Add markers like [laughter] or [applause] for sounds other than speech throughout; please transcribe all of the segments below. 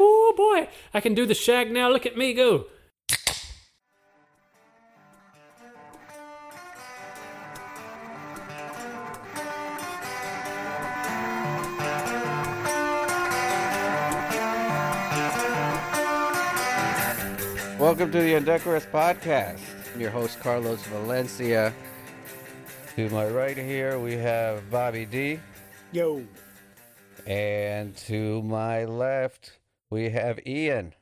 oh boy, I can do the shag now. Look at me go. Welcome to the Indecorous Podcast. I'm your host, Carlos Valencia. To my right here, we have Bobby D. Yo. And to my left, we have Ian.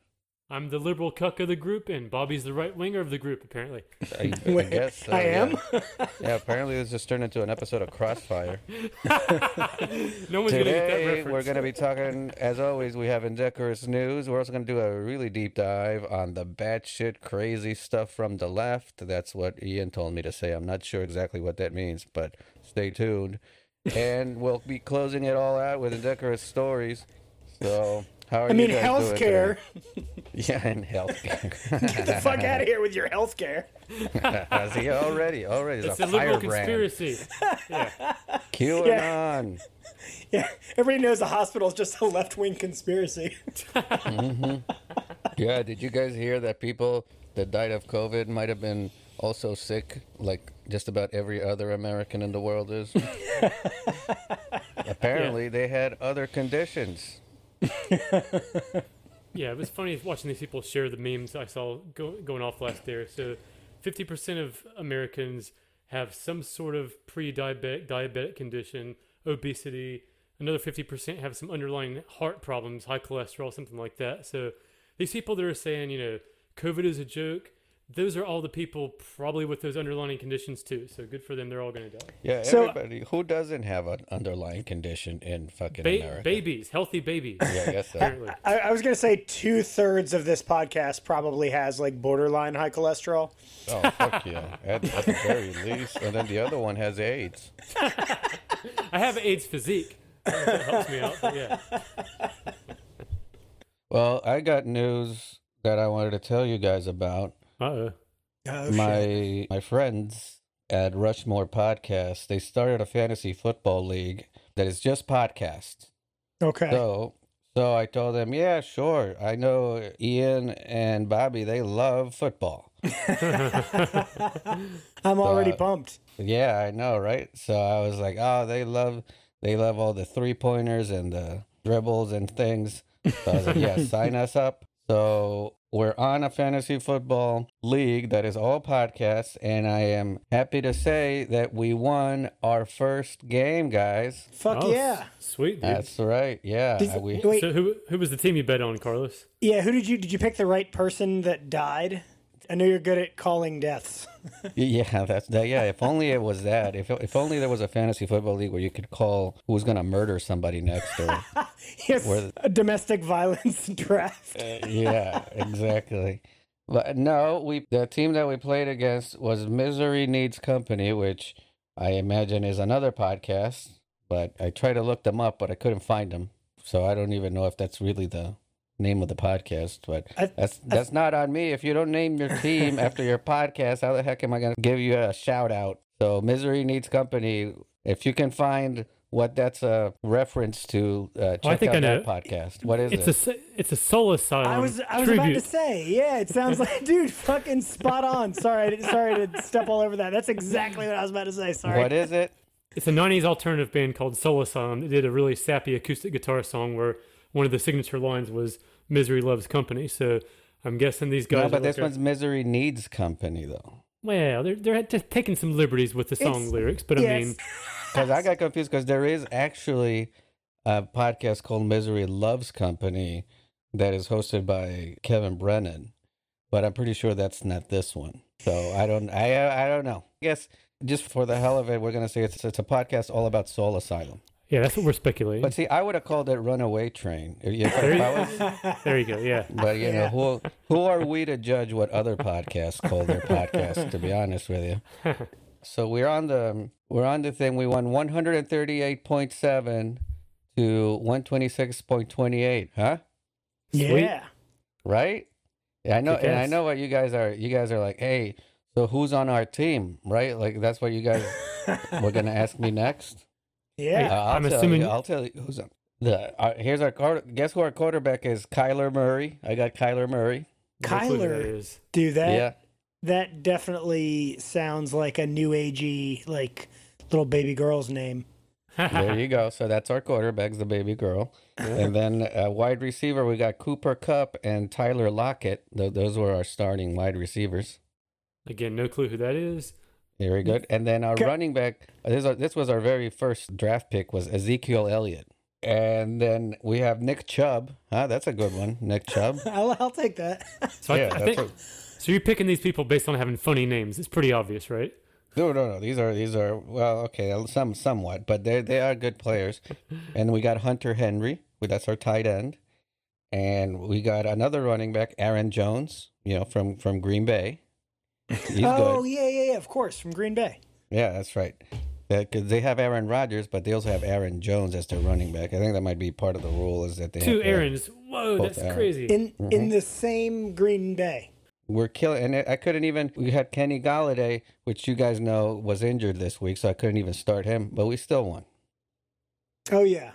I'm the liberal cuck of the group, and Bobby's the right winger of the group, apparently. I, I [laughs] Wait, guess so, I am? Yeah. Yeah, apparently this just turned into an episode of Crossfire. [laughs] No one's gonna get that Today, reference. we're going to be talking, as always, we have Indecorous News. We're also going to do a really deep dive on the batshit crazy stuff from the left. That's what Ian told me to say. I'm not sure exactly what that means, but stay tuned. And we'll be closing it all out with Indecorous Stories. So, how are I mean, you guys healthcare. [laughs] Yeah, and healthcare. [laughs] Get the fuck out of here with your healthcare. [laughs] See, already, already. it's It's a liberal firebrand. conspiracy. yeah. QAnon. Yeah, everybody knows the hospital is just a left wing conspiracy. Mm-hmm. Yeah, did you guys hear that people that died of COVID might have been also sick, like just about every other American in the world is? Apparently, they had other conditions. [laughs] Yeah, it was funny watching these people share the memes I saw go, going off last year. So, 50% of Americans have some sort of pre-diabetic diabetic condition, obesity. Another 50% have some underlying heart problems, high cholesterol, something like that. So, these people that are saying, you know, COVID is a joke, those are all the people probably with those underlying conditions too. So, good for them. They're all going to die. Yeah, So- everybody. Who doesn't have an underlying condition in fucking Ba- America? babies, healthy babies. Yeah, I guess so. [laughs] I, I was going to say two thirds of this podcast probably has like borderline high cholesterol. Oh, fuck yeah. At, at the very least. And then the other one has AIDS. [laughs] I have AIDS physique. I don't know if that helps me out. But yeah. Well, I got news that I wanted to tell you guys about. Uh-oh. Oh, my my friends at Rushmore Podcast, they started a fantasy football league that is just podcasts. Okay. So so I told them, yeah, sure. I know Ian and Bobby, they love football. [laughs] [laughs] I'm already uh, pumped. Yeah, I know, right? So I was like, oh, they love they love all the three pointers and the dribbles and things. So I was like, yeah, [laughs] sign us up. So we're on a fantasy football league that is all podcasts, and I am happy to say that we won our first game, guys. Fuck Oh, yeah. Sweet, dude. That's right. Yeah, Did- we. wait, So who who was the team you bet on, Carlos? yeah, who did you did you pick the right person that died? I know you're good at calling deaths. [laughs] Yeah, that's that. Yeah, if only it was that. If if only there was a fantasy football league where you could call who's gonna murder somebody next, or [laughs] yes, Where- a domestic violence [laughs] draft. Uh, yeah, exactly. But no, we the team that we played against was Misery Needs Company, which I imagine is another podcast. But I tried to look them up, but I couldn't find them, so I don't even know if that's really the name of the podcast. But I- that's that's not on me. If you don't name your team [laughs] after your podcast, how the heck am I going to give you a shout out? So Misery Needs Company. If you can find what that's a reference to, uh, check Oh, I think out I know. that podcast. What is It's it? a s- it's a soul asylum I was I was about to say, yeah, it sounds like, [laughs] dude, fucking spot on. Sorry, I didn't- sorry to step all over that. That's exactly what I was about to say. Sorry. what is it? It's a '90s alternative band called Soul Asylum. They did a really sappy acoustic guitar song where one of the signature lines was "Misery loves company." So I'm guessing these guys. No, are but this like a- one's Misery Needs Company though. well, they're they're just taking some liberties with the song It's- lyrics, but I mean, [laughs] Because I got confused because there is actually a podcast called Misery Loves Company that is hosted by Kevin Brennan, but I'm pretty sure that's not this one. So I don't, I, I don't know. I guess just for the hell of it, we're gonna say it's it's a podcast all about Soul Asylum. Yeah, that's what we're speculating. But see, I would have called it Runaway Train. If, if There I you- was, [laughs] there you go. Yeah. but you know, who who are we to judge what other podcasts call their podcasts? To be honest with you. [laughs] So we're on the we're on the thing. We won one hundred and thirty eight point seven to one twenty six point twenty eight. Huh? Yeah. Right? Yeah, I know, and I know what you guys are. You guys are like, hey, so who's on our team? Right? Like that's what you guys [laughs] were gonna ask me next. Yeah. I'll I'm tell assuming- You, I'll tell you who's on. The uh, here's our quarter, guess who our quarterback is? Kyler Murray. I got Kyler Murray. No clue that Kyler. is. Dude, that yeah, that definitely sounds like a new agey like little baby girl's name. there [laughs] you go. So that's our quarterback's the baby girl, and then uh, wide receiver we got Cooper Kupp and Tyler Lockett. Th- those were our starting wide receivers. Again, no clue who that is. Very good. And then our Okay. running back. uh, This, this was our very first draft pick was Ezekiel Elliott. And then we have Nick Chubb. Huh, that's a good one. Nick Chubb. [laughs] I'll, I'll take that. [laughs] So Yeah, I that's think. what- So you're picking these people based on having funny names. It's pretty obvious, right? No, no, no. These are these are well, okay, some somewhat, but they they are good players. [laughs] And we got Hunter Henry. That's our tight end. And we got another running back, Aaron Jones. You know, from from Green Bay. [laughs] He's oh good. yeah, yeah, yeah. Of course, from Green Bay. Yeah, that's right. Because they have Aaron Rodgers, but they also have Aaron Jones as their running back. I think that might be part of the rule is that they Two have to- Aaron's. Whoa, that's Aaron. crazy. In Mm-hmm. in the same Green Bay. We're killing, and I couldn't even. We had Kenny Golladay, which you guys know was injured this week, so I couldn't even start him, but we still won. Oh yeah.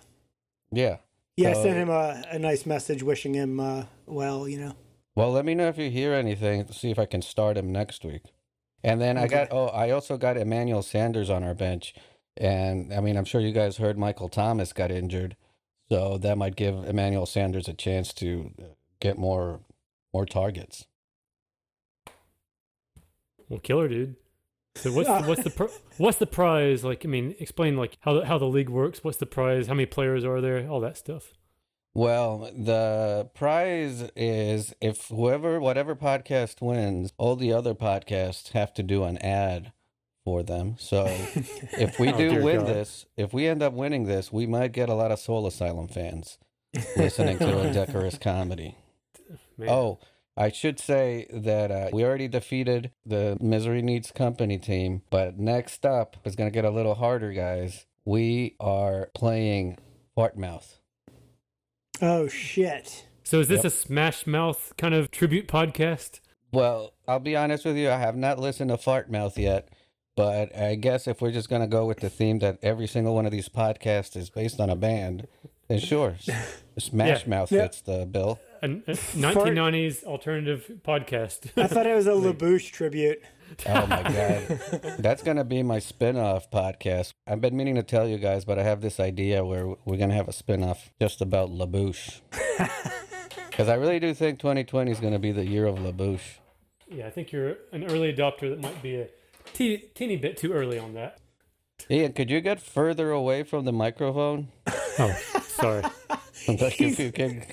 Yeah. Yeah, I So- sent him a, a nice message wishing him uh, well, you know. Well, let me know if you hear anything to see if I can start him next week. And then I got, oh, I also got Emmanuel Sanders on our bench. And I mean, I'm sure you guys heard Michael Thomas got injured. So that might give Emmanuel Sanders a chance to uh, get more more targets. Well, killer, dude. So what's the, what's the pr- what's the prize? Like, I mean, explain like how the, how the league works. What's the prize? How many players are there? All that stuff. Well, the prize is if whoever, whatever podcast wins, all the other podcasts have to do an ad for them. So [laughs] if we Oh, do win God. this, if we end up winning this, we might get a lot of Soul Asylum fans [laughs] listening to a decorous [laughs] comedy. Man. Oh, I should say that uh, we already defeated the Misery Needs Company team, but next up is going to get a little harder, guys. We are playing Fartmouth. Oh shit. So is this Yep. a Smash Mouth kind of tribute podcast? Well, I'll be honest with you. I have not listened to Fartmouth yet, but I guess if we're just going to go with the theme that every single one of these podcasts is based on a band, then sure, [laughs] Smash Yeah. Mouth Yeah. fits the bill. An a 1990s [laughs] alternative podcast. I thought it was a [laughs] La Bouche tribute. Oh my [laughs] god, that's going to be my spin-off podcast. I've been meaning to tell you guys, but I have this idea where we're going to have a spin-off just about La Bouche. Because I really do think 2020 is going to be the year of La Bouche. yeah, I think you're an early adopter. That might be a teeny, teeny bit too early on that. Ian, could you get further away from the microphone? Oh, sorry. [laughs] Like, if you can-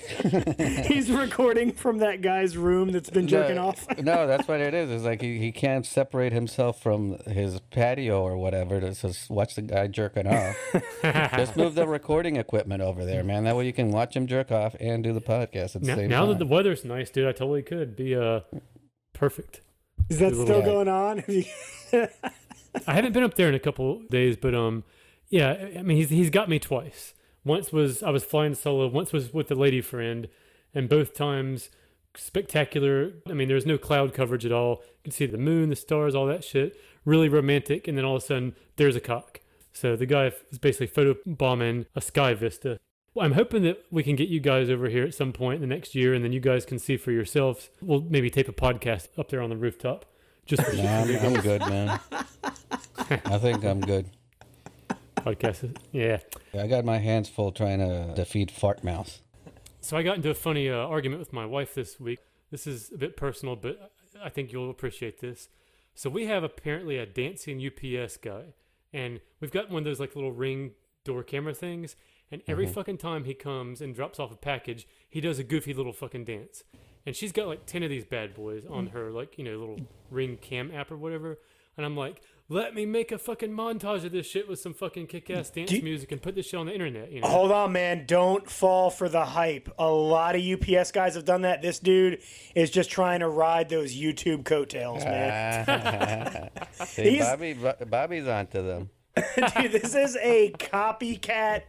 [laughs] He's recording from that guy's room that's been jerking no, off. [laughs] no, that's what it is. It's like he, he can't separate himself from his patio or whatever to just watch the guy jerking off. just move the recording equipment over there, man. That way you can watch him jerk off and do the podcast at the now, same now time. that the weather's nice, dude, I totally could be uh perfect. Is that still guy. going on? I haven't been up there in a couple days, but um, yeah, I- mean he's he's got me twice. Once was I was flying solo. Once was with a lady friend, and both times spectacular. I mean, there's no cloud coverage at all. You can see the moon, the stars, all that shit. Really romantic, and then all of a sudden there's a cock. So the guy was basically photo bombing a sky vista. Well, I'm hoping that we can get you guys over here at some point in the next year, and then you guys can see for yourselves. We'll maybe tape a podcast up there on the rooftop. Just for Nah, I'm, [laughs] I'm good, man. I think I'm good. podcast. Yeah. I got my hands full trying to defeat Fartmouth. So I got into a funny uh, argument with my wife this week. This is a bit personal, but I think you'll appreciate this. So we have apparently a dancing UPS guy, and we've got one of those like little ring door camera things. And every fucking time he comes and drops off a package, he does a goofy little fucking dance. And she's got like ten of these bad boys on mm. her like you know little ring cam app or whatever. And I'm like, let me make a fucking montage of this shit with some fucking kick-ass dance Do- music and put this shit on the internet. You know. Hold on, man. Don't fall for the hype. A lot of UPS guys have done that. This dude is just trying to ride those YouTube coattails, man. [laughs] See, Bobby, Bobby's onto them. [laughs] Dude, this is a copycat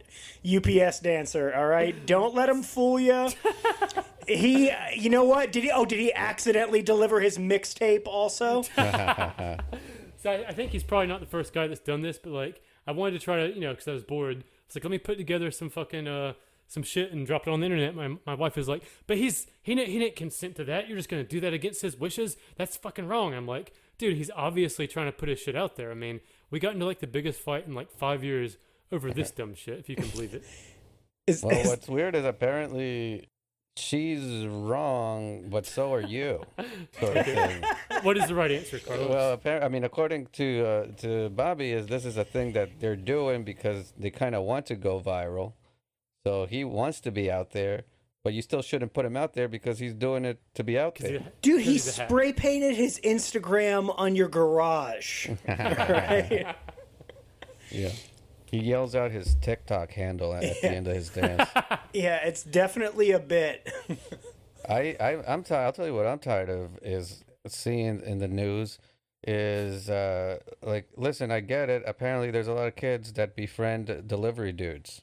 UPS dancer. All right, don't let him fool you. He, you know what? Did he? Oh, did he accidentally deliver his mixtape also? [laughs] So I, I think he's probably not the first guy that's done this, but like I wanted to try to, you know, because I was bored. It's like let me put together some fucking uh some shit and drop it on the internet. My my wife is like, but he's he didn't he didn't consent to that. You're just gonna do that against his wishes. That's fucking wrong. I'm like, dude, he's obviously trying to put his shit out there. I mean, we got into like the biggest fight in like five years over this [laughs] dumb shit, if you can believe it. Is, Well, is- what's weird is apparently she's wrong, but so are you, sort of thing. [laughs] What is the right answer, Carlos? Well, appar- I mean, according to uh, to Bobby, is this is a thing that they're doing because they kind of want to go viral. So he wants to be out there, but you still shouldn't put him out there because he's doing it to be out there. he- Dude, 'cause he he's a spray painted his Instagram on your garage. [laughs] [laughs] right? Yeah. He yells out his TikTok handle at, at the end of his [laughs] dance. Yeah, it's definitely a bit. I, I I'm tired. I'll tell you what I'm tired of is seeing in the news is uh like listen, I get it. Apparently there's a lot of kids that befriend delivery dudes.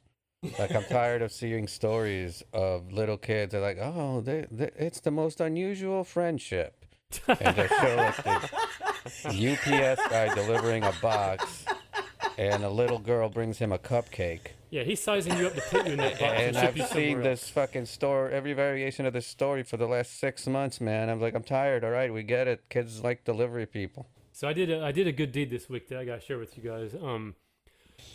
Like I'm tired of seeing stories of little kids they're like, "Oh, they, they, it's the most unusual friendship." And they show like [laughs] the UPS guy delivering a box and a little girl brings him a cupcake. yeah, he's sizing you up to put you in that box and, And I've seen this fucking story, every variation of this story for the last six months, man. I'm like, I'm tired. All right, we get it. Kids like delivery people. So I did a, I did a good deed this week that I got to share with you guys. Um,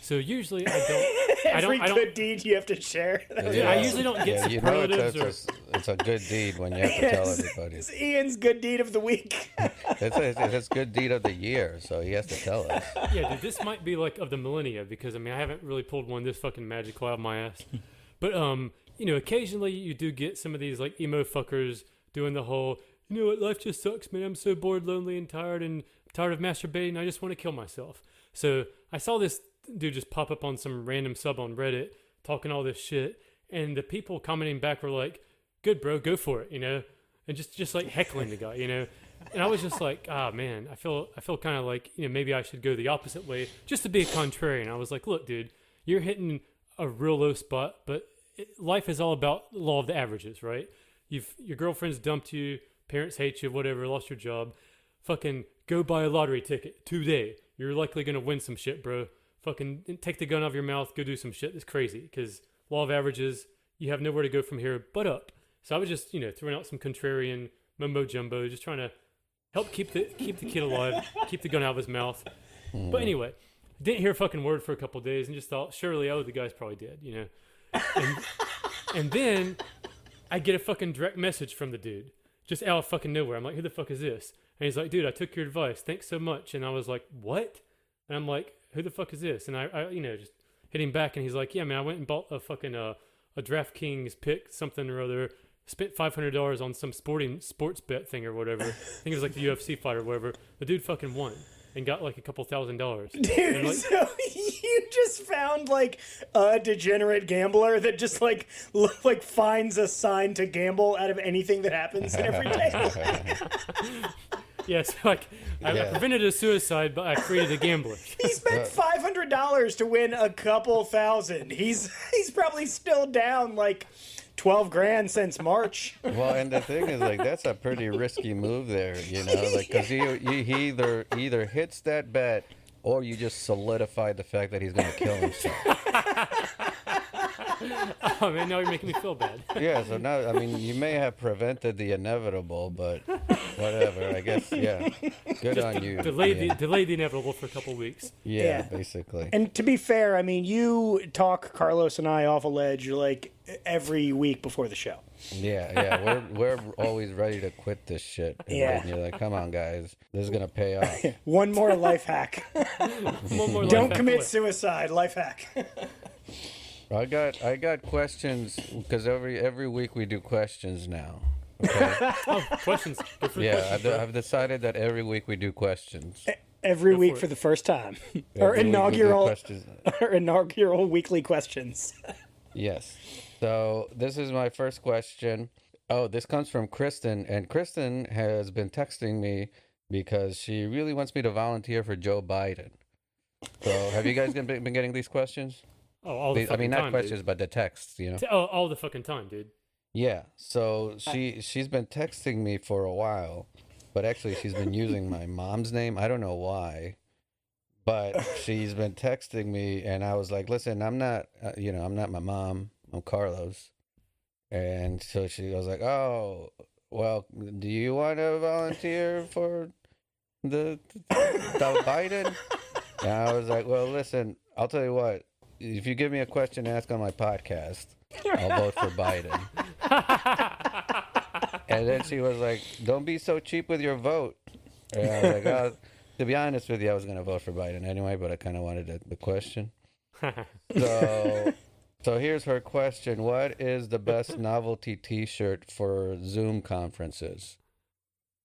so usually I don't [laughs] I Every don't I good don't deed you have to share. Dude, I usually don't get yeah, you know it's superlatives a, or it's, a, it's a good deed when you have to [laughs] tell Yes. everybody. It's Ian's good deed of the week. [laughs] It's a, it's a good deed of the year, so he has to tell us. yeah, dude, this might be like of the millennia because I mean I haven't really pulled one this fucking magical out of my ass. But um, you know, occasionally you do get some of these like emo fuckers doing the whole, you know what, life just sucks, man. I'm so bored, lonely, and tired, and tired of masturbating. I just want to kill myself. So I saw this dude just pop up on some random sub on Reddit talking all this shit, and the people commenting back were like, "Good, bro, go for it," you know, and just just like heckling the guy, you know. And I was just like, ah, man, I feel I feel kind of like you know maybe I should go the opposite way just to be a contrarian. I was like, look, dude, you're hitting a real low spot, but it, life is all about the law of the averages, right? You've your girlfriend's dumped you, parents hate you, whatever, lost your job. Fucking go buy a lottery ticket today. You're likely gonna win some shit, bro. Fucking take the gun out of your mouth, go do some shit that's crazy. Because law of averages, you have nowhere to go from here but up. So I was just, you know, throwing out some contrarian mumbo jumbo, just trying to help keep the keep the kid alive, [laughs] keep the gun out of his mouth. But hmm. anyway, didn't hear a fucking word for a couple days, and just thought, surely, oh, the guy's probably dead, you know. And, and then I get a fucking direct message from the dude, just out of fucking nowhere. I'm like, who the fuck is this? And he's like, dude, I took your advice. Thanks so much. And I was like, what? And I'm like, who the fuck is this? And I, I you know, just hit him back, and he's like, yeah, man, I went and bought a fucking uh, a DraftKings pick, something or other. Spent five hundred dollars on some sporting sports bet thing or whatever. I think it was like the UFC fight or whatever. The dude fucking won and got like a couple thousand dollars. [laughs] Dude, like, so [laughs] you just found like a degenerate gambler that just like [laughs] l- like finds a sign to gamble out of anything that happens in every day. [laughs] yeah, so like I, I Yeah. prevented a suicide, but I created a gambler. [laughs] He spent five hundred dollars to win a couple thousand. He's he's probably still down like twelve grand since March. [laughs] Well, and the thing is, like, that's a pretty risky move there, you know, like, because he, he he either either hits that bet or you just solidify the fact that he's gonna kill himself. [laughs] oh man, now you're making me feel bad. Yeah, so now I mean, you may have prevented the inevitable, but whatever. I guess, yeah, good on you. Delayed the yeah. delayed the inevitable for a couple weeks. yeah, Yeah. basically. And to be fair, I mean, you talk Carlos and I off a ledge like every week before the show. Yeah, yeah, we're we're always ready to quit this shit. And Yeah. you're like, come on, guys, this is gonna pay off. [laughs] One more life hack. [laughs] One more Don't life commit hack suicide. Life hack. I got I got questions because every every week we do questions now. Okay. [laughs] Oh, questions. Go yeah, questions, I've. I've decided that every week we do questions. Every Go week for for the first time. [laughs] Our Every week we do inaugural questions. [laughs] our inaugural weekly questions. Yes. So this is my first question. Oh, this comes from Kristen, and Kristen has been texting me because she really wants me to volunteer for Joe Biden. So have you guys been, been getting these questions? Oh, all the These- I mean, not time, questions, but the texts. You know. Dude. Oh, all the fucking time, dude. Yeah. So she she's been texting me for a while, but actually she's been using my mom's name. I don't know why, but [laughs] she's been texting me, and I was like, "Listen, I'm not. Uh, you know, I'm not my mom. I'm Carlos. And so she was like, "Oh, well, do you want to volunteer for the, the Biden?" [laughs] And I was like, "Well, listen, I'll tell you what. If you give me a question to ask on my podcast, [laughs] I'll vote for Biden." And then she was like, "Don't be so cheap with your vote." And I was like, oh, "To be honest with you, I was going to vote for Biden anyway, but I kind of wanted the, the question." [laughs] So, so here's her question: What is the best [laughs] novelty T-shirt for Zoom conferences?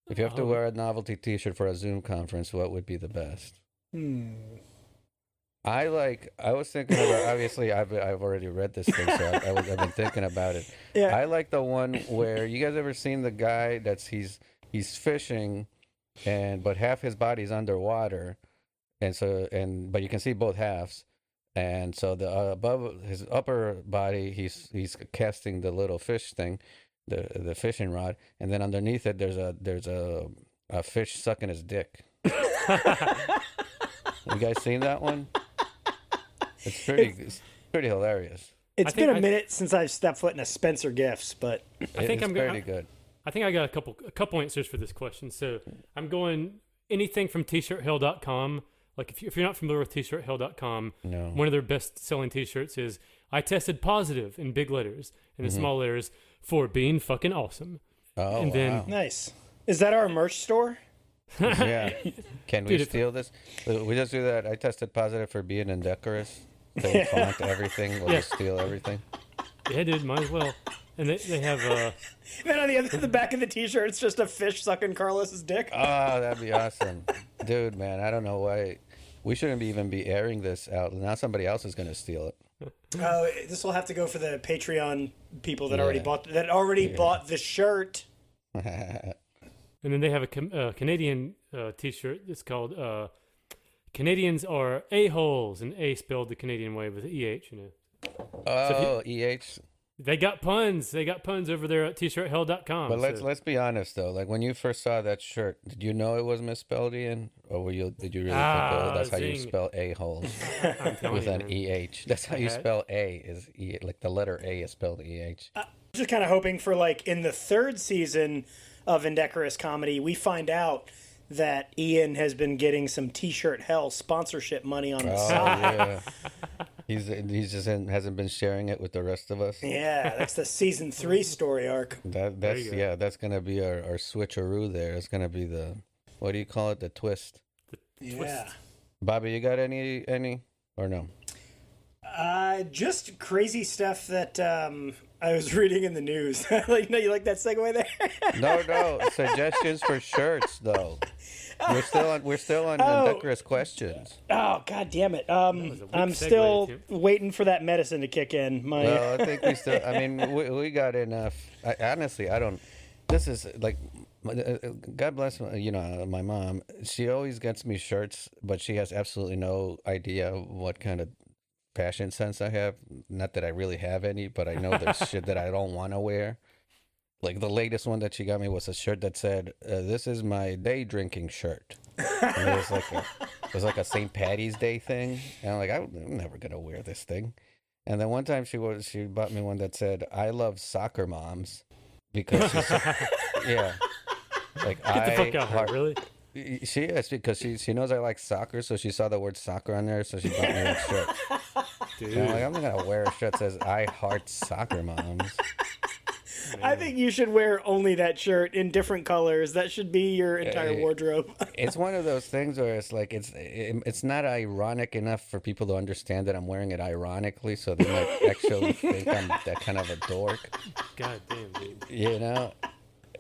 If you have to Oh. wear a novelty T-shirt for a Zoom conference, what would be the best? Hmm. I like. I was thinking about. Obviously, I've I've already read this thing, so I, I, I've been thinking about it. [laughs] Yeah. I like the one where you guys ever seen the guy that's he's he's fishing, and but half his body's underwater, and so and but you can see both halves, and so the uh, above his upper body he's he's casting the little fish thing, the the fishing rod, and then underneath it there's a there's a a fish sucking his dick. [laughs] You guys seen that one? It's pretty it's pretty hilarious. It's been a I, minute since I've stepped foot in a Spencer Gifts, but I think it's I'm go- pretty good. I think I got a couple a couple answers for this question. So I'm going anything from t-shirthell.com. Like if, you, if you're not familiar with t-shirthell.com, No. one of their best selling t-shirts is I tested positive in big letters and in mm-hmm. small letters for being fucking awesome. Oh, and then- wow. nice. Is that our merch store? yeah. [laughs] Can we Dude, steal this? We just do that. I tested positive for being indecorous. They [laughs] font everything. We'll Yeah. just steal everything. Yeah, dude, might as well. And they, they have uh [laughs] Then on the other, the back of the T-shirt, it's just a fish sucking Carlos's dick. Oh, that'd be awesome, dude, man. I don't know why we shouldn't be even be airing this out. Now somebody else is gonna steal it. Oh, this will have to go for the Patreon people that already bought that already bought the shirt. [laughs] and then they have a com- uh, Canadian uh, t-shirt. It's called uh Canadians are a-holes and A spelled the Canadian way with EH, you know. oh, eh. They got puns. They got puns over there at t-shirthell.com. But let's so- let's be honest though. Like when you first saw that shirt, did you know it was misspelled, Ian, or were you? Did you really think, Ah, oh, that's how you spell a holes [laughs] with you, an man. eh? That's how you had- spell a is e, like the letter a is spelled eh. Uh I'm just kind of hoping for like in the third season of Indecorous Comedy, we find out that Ian has been getting some T-shirt hell sponsorship money on the Oh side. yeah. [laughs] He's he's just in, hasn't been sharing it with the rest of us. Yeah, that's the season three story arc. That that's yeah, that's gonna be our, our switcheroo there. It's gonna be the what do you call it? The twist. Yeah. Bobby, you got any any or no? Uh, just crazy stuff that um, I was [laughs] reading in the news. [laughs] like, no, you like that segue there? No, no. Suggestions for shirts though. We're still on we're still on Oh. indecorous questions. oh, god damn it! Um, was a weak I'm still attempt. waiting for that medicine to kick in. My Well, I think we still. I mean, we, we got enough. I, honestly, I don't. This is like, uh, uh, God bless. You know, my mom. She always gets me shirts, but she has absolutely no idea what kind of fashion sense I have. Not that I really have any, but I know there's [laughs] shit that I don't want to wear. Like the latest one that she got me was a shirt that said, uh, "This is my day drinking shirt." And it was like a, it was like a St. Patty's Day thing, and I'm like, I'm never gonna wear this thing. And then one time she was she bought me one that said, "I love soccer moms," because she's, [laughs] yeah, like Get the I fuck out heart- here, really? She is because she she knows I like soccer, so she saw the word soccer on there, so she bought me a shirt. Dude. And I'm like, I'm not gonna wear a shirt that says "I heart soccer moms." I think you should wear only that shirt in different colors. That should be your entire eh, wardrobe. [laughs] it's one of those things where it's like it's it, it's not ironic enough for people to understand that I'm wearing it ironically, so they might [laughs] actually think I'm that kind of a dork, God damn, dude. you know.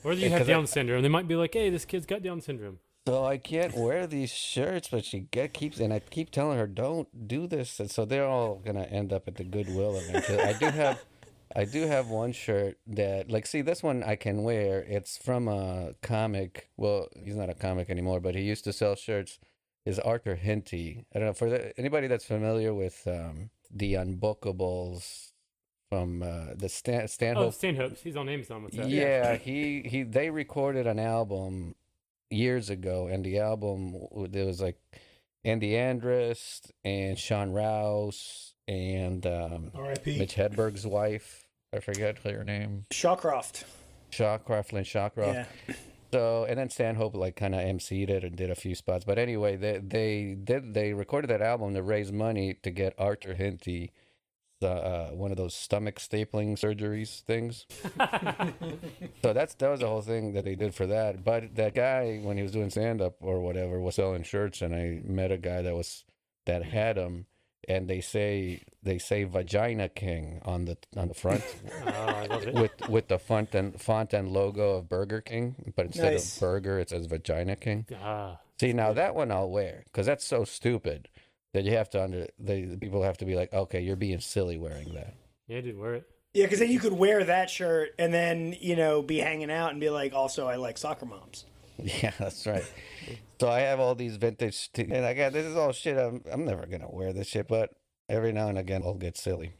Or you eh, have have 'cause I- Down syndrome. They might be like, hey, this kid's got Down syndrome. So I can't wear these shirts, but she get, keeps and I keep telling her don't do this, and so they're all gonna end up at the Goodwill eventually. I do have, I do have one shirt that like see this one I can wear. It's from a comic. Well, he's not a comic anymore, but he used to sell shirts. Is Arthur Hinty? I don't know for the, anybody that's familiar with um, the Unbookables from uh, the Stan Oh, Stanhope He's on Amazon with that. yeah, he he they recorded an album years ago, and the album w- there was like Andy Andrist and Sean Rouse and um, R.I.P. Mitch Hedberg's wife. I forget her name. Shawcroft. Shawcroft, Lynn Shawcroft. Yeah. So and then Stanhope like kind of emceed it and did a few spots. But anyway, they they did they recorded that album to raise money to get Arthur Hinty uh, one of those stomach stapling surgeries things. [laughs] so that's that was the whole thing that they did for that. But that guy when he was doing stand up or whatever was selling shirts, and I met a guy that was that had them. And they say they say Vagina King on the on the front [laughs] Oh, I love it. with with the font and font and logo of Burger King, but instead Nice. of burger, it says Vagina King. Ah, See, now that one I'll wear because that's so stupid that you have to under the people have to be like, okay, you're being silly wearing that. yeah, dude, wear it. Yeah, because then you could wear that shirt and then you know be hanging out and be like, also I like soccer moms. [laughs] Yeah, that's right. so I have all these vintage, t- and I got this is all shit. I'm I'm never gonna wear this shit, but every now and again I'll get silly.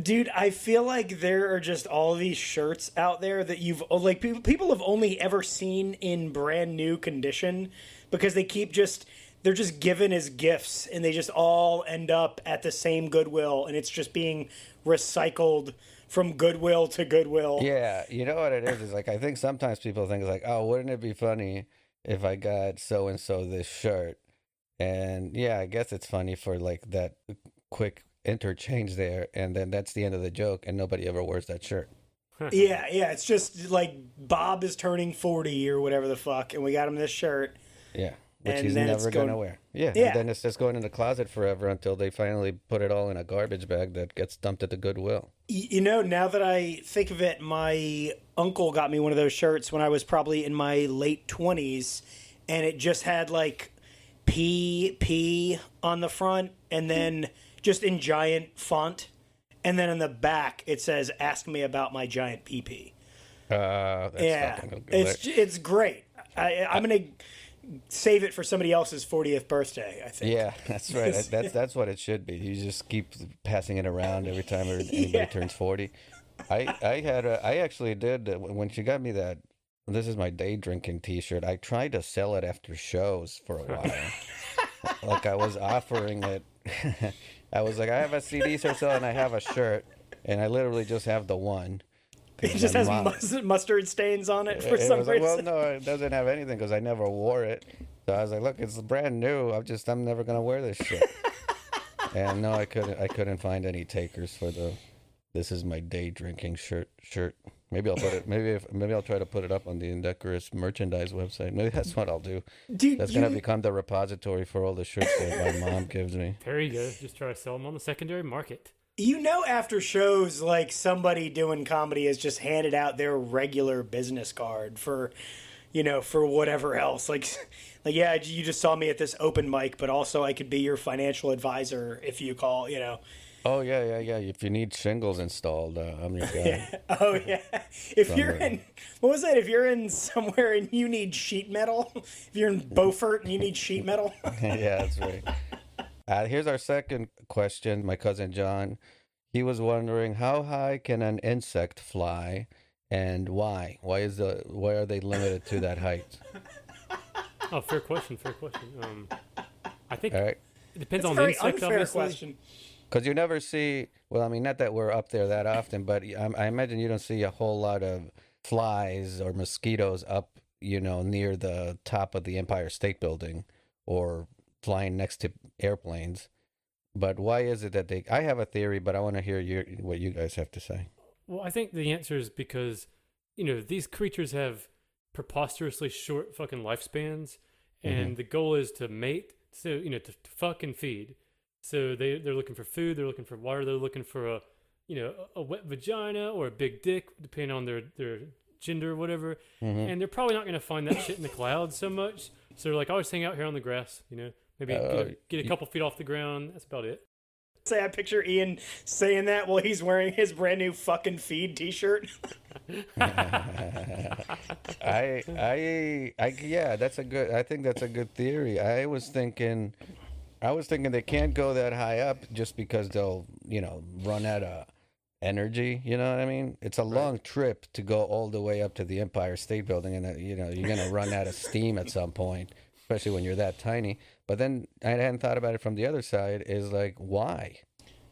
Dude, I feel like there are just all these shirts out there that you've oh, like people people have only ever seen in brand new condition because they keep just they're just given as gifts and they just all end up at the same Goodwill and it's just being recycled from Goodwill to Goodwill. Yeah, you know what it is? Is like I think sometimes people think like, oh, wouldn't it be funny if I got so and so this shirt? And yeah, I guess it's funny for like that quick interchange there, and then that's the end of the joke, and nobody ever wears that shirt. Yeah, yeah, it's just like Bob is turning 40 or whatever the fuck and we got him this shirt. Yeah, which And he's never gonna wear. Yeah, Yeah. and then it's just going in the closet forever until they finally put it all in a garbage bag that gets dumped at the Goodwill. You know, now that I think of it, my uncle got me one of those shirts when I was probably in my late 20s, and it just had like P P on the front, and then just in giant font, and then in the back it says "Ask me about my giant PP." Uh, that's yeah, fucking it's it's great. I, I'm gonna save it for somebody else's 40th birthday. I think. Yeah, that's right. That- [laughs] That's that's what it should be. You just keep passing it around every time [laughs] anybody Yeah. turns forty. I I had a, I actually did uh, when she got me that. This is my day drinking T-shirt. I tried to sell it after shows for a [laughs] while. like I was offering it. I was like, I have a CD or so, and I have a shirt, and I literally just have the one. It 'Cause just has mus- mustard stains on it for it some was like, reason. well, no, it doesn't have anything because I never wore it. So I was like, look, it's brand new. I'm just, I'm never gonna wear this shit. [laughs] and no, I couldn't, I couldn't find any takers for the. This is my day drinking shirt. Shirt. Maybe I'll put it. Maybe if, maybe I'll try to put it up on the Indecorous merchandise website. Maybe that's what I'll do. Dude, That's you, gonna become the repository for all the shirts that my mom gives me. There you go. Just try to sell them on the secondary market. You know after shows like somebody doing comedy has just handed out their regular business card for you know for whatever else like [laughs] like yeah you just saw me at this open mic but also i could be your financial advisor if you call you know Oh yeah, yeah, yeah. If you need shingles installed, uh, I'm your guy. [laughs] oh yeah [laughs] if you're in what was that if you're in somewhere and you need sheet metal if you're in beaufort and you need sheet metal yeah, that's right. Uh, here's our second question. My cousin John, he was wondering how high can an insect fly, and why? Why is the why are they limited to that height? [laughs] Oh, fair question. Fair question. Um, I think All right, it depends It's a on the insect. unfair Obviously, question because you never see. Well, I mean, not that we're up there that often, but I, I imagine you don't see a whole lot of flies or mosquitoes up, you know, near the top of the Empire State Building or flying next to airplanes. But why is it that they? I have a theory, but I want to hear your what you guys have to say. Well, I think the answer is because, you know, these creatures have preposterously short fucking lifespans, and mm-hmm. the goal is to mate, so you know, to, to fuck and feed. So they they're looking for food, they're looking for water, they're looking for a, you know, a, a wet vagina or a big dick, depending on their their gender or whatever. Mm-hmm. And they're probably not going to find that shit in the clouds so much. So they're like, I'll just hang out here on the grass, you know, maybe get, Uh, a, get a couple feet off the ground. That's about it. say I picture Ian saying that while he's wearing his brand new fucking feed T-shirt. [laughs] I, I, I, yeah, that's a good. I think that's a good theory. I was thinking, I was thinking they can't go that high up just because they'll, you know, run out of energy. You know what I mean? It's a long trip to go all the way up to the Empire State Building, and uh, you know you're gonna run out of steam at some point, especially when you're that tiny. But then I hadn't thought about it from the other side. Is like why?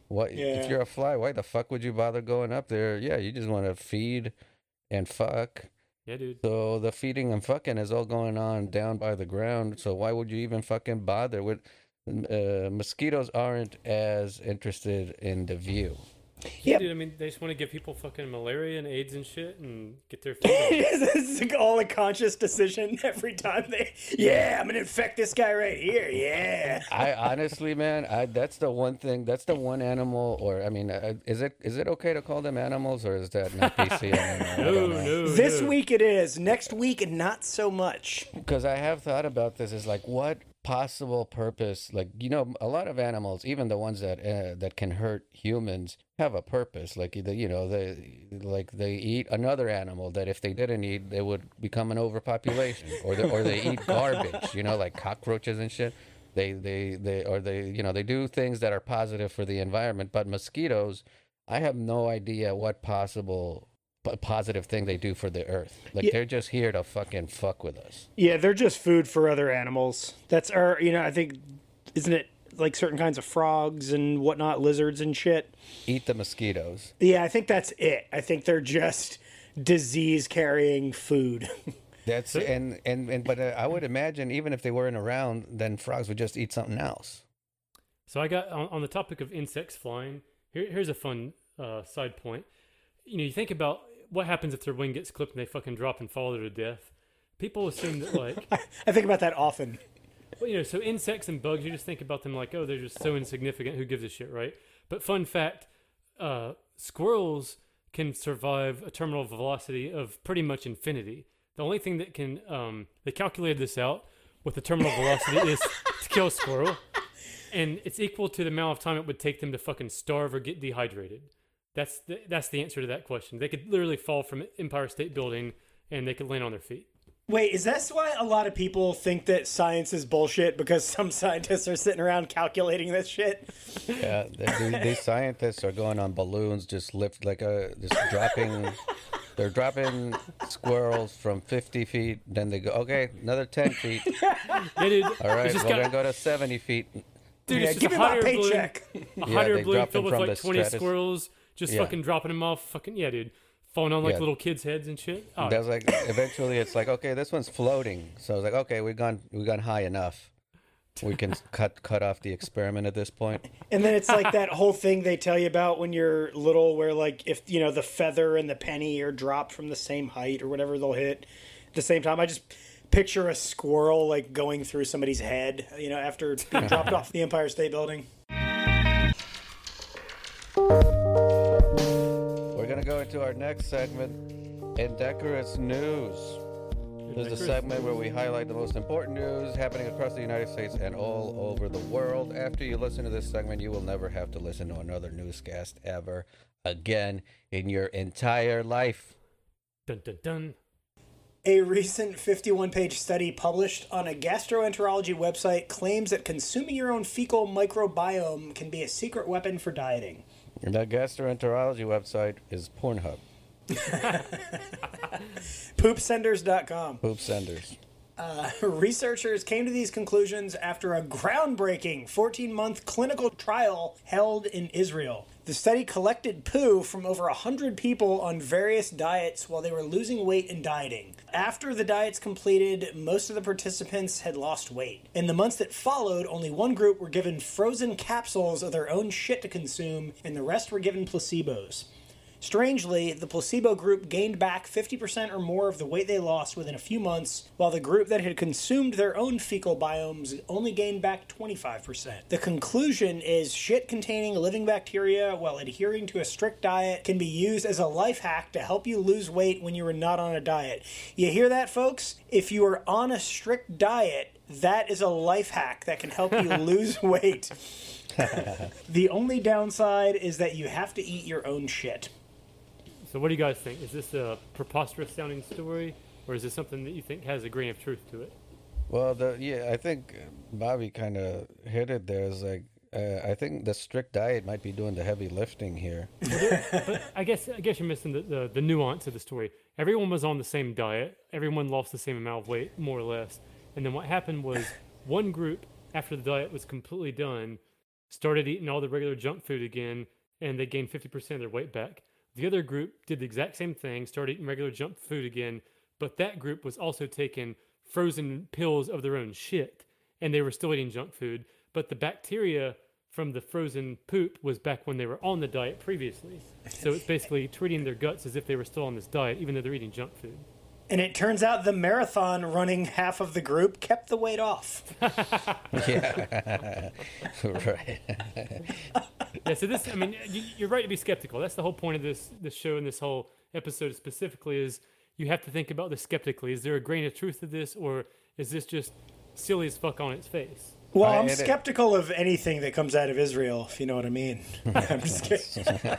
What Yeah. if you're a fly? Why the fuck would you bother going up there? Yeah, you just want to feed and fuck. Yeah, dude. So the feeding and fucking is all going on down by the ground. So why would you even fucking bother with? Uh, mosquitoes aren't as interested in the view. Yeah, dude. I mean, they just want to give people fucking malaria and AIDS and shit, and get their food. on. it's like all a conscious decision [laughs] every time they. Yeah, I'm gonna infect this guy right here. Yeah. I honestly, man, I that's the one thing. That's the one animal, or I mean, uh, is it is it okay to call them animals, or is that not PC anymore? [laughs] No, no. This no. week it is. Next week, not so much. because I have thought about this is like what possible purpose like you know a lot of animals even the ones that uh, that can hurt humans have a purpose. Like either you know they like they eat another animal that if they didn't eat they would become an overpopulation or they, or they eat garbage you know like cockroaches and shit. They they they or they you know they do things that are positive for the environment. But mosquitoes I have no idea what possible p- positive thing they do for the earth like Yeah. they're just here to fucking fuck with us Yeah, they're just food for other animals. That's our, you know, I think, isn't it like certain kinds of frogs and whatnot, lizards and shit? eat the mosquitoes. Yeah, I think that's it. I think they're just disease carrying food. [laughs] That's and and and but uh, I would imagine even if they weren't around, then frogs would just eat something else. So I got on, on the topic of insects flying. Here, here's a fun uh, side point. You know, you think about what happens if their wing gets clipped and they fucking drop and fall to death. People assume that like, [laughs] I think about that often. well, you know, so insects and bugs, you just think about them like, oh, they're just so insignificant. Who gives a shit, right? But fun fact, uh, squirrels can survive a terminal velocity of pretty much infinity. The only thing that can, um, they calculated this out with the terminal velocity is [laughs] to kill a squirrel. and it's equal to the amount of time it would take them to fucking starve or get dehydrated. That's the, that's the answer to that question. They could literally fall from Empire State Building and they could land on their feet. Wait, is that why a lot of people think that science is bullshit because [laughs] some scientists are sitting around calculating this shit? Yeah, they- they- these [laughs] scientists are going on balloons, just lift like a just dropping. They're dropping squirrels from 50 feet. Then they go, okay, another 10 feet. [laughs] Yeah, dude. All right, it's just we're got, gonna go to 70 feet. dude, yeah, it's just give a me my hot air balloon, paycheck. a Yeah, hot air they balloon drop filled with from like the 20 stratus- squirrels, just Yeah. fucking dropping them off. Fucking yeah, dude. Falling on like Yeah. little kids' heads and shit. Oh, That's like eventually it's like okay, this one's floating. So it's like okay, we've gone we've gone high enough. We can [laughs] cut cut off the experiment at this point. And then it's like that [laughs] whole thing they tell you about when you're little, where like if you know the feather and the penny are dropped from the same height or whatever, they'll hit at the same time. I just picture a squirrel like going through somebody's head, you know, after [laughs] being dropped off the Empire State Building. Go into our next segment, Indecorous News. This is a segment where we highlight the most important news happening across the United States and all over the world. After you listen to this segment, you will never have to listen to another newscast ever again in your entire life. Dun dun dun. A recent 51 page study published on a gastroenterology website claims that consuming your own fecal microbiome can be a secret weapon for dieting. And that gastroenterology website is Pornhub. [laughs] Poopsenders.com. Poop senders. Uh, researchers came to these conclusions after a groundbreaking 14 month clinical trial held in Israel. The study collected poo from over 100 people on various diets while they were losing weight and dieting. After the diets completed, most of the participants had lost weight. In the months that followed, only one group were given frozen capsules of their own shit to consume, and the rest were given placebos. Strangely, the placebo group gained back 50% or more of the weight they lost within a few months, while the group that had consumed their own fecal biomes only gained back 25%. The conclusion is shit containing living bacteria while adhering to a strict diet can be used as a life hack to help you lose weight when you are not on a diet. You hear that, folks? If you are on a strict diet, that is a life hack that can help you [laughs] lose weight. [laughs] the only downside is that you have to eat your own shit. So what do you guys think? Is this a preposterous sounding story, or is this something that you think has a grain of truth to it? Well, the yeah, I think Bobby kind of hit it there. Is like uh, I think the strict diet might be doing the heavy lifting here. [laughs] I guess I guess you're missing the, the, the nuance of the story. Everyone was on the same diet. Everyone lost the same amount of weight, more or less. And then what happened was [laughs] one group, after the diet was completely done, started eating all the regular junk food again, and they gained 50% of their weight back. The other group did the exact same thing, started eating regular junk food again, but that group was also taking frozen pills of their own shit, and they were still eating junk food. But the bacteria from the frozen poop was back when they were on the diet previously. So it's basically treating their guts as if they were still on this diet, even though they're eating junk food. And it turns out the marathon running half of the group kept the weight off. [laughs] Yeah. [laughs] right. [laughs] yeah, so this, I mean, you, you're right to be skeptical. That's the whole point of this this show and this whole episode specifically is you have to think about this skeptically. Is there a grain of truth to this, or is this just silly as fuck on its face? Well, I- I'm and it- skeptical of anything that comes out of Israel, if you know what I mean. I'm just kidding.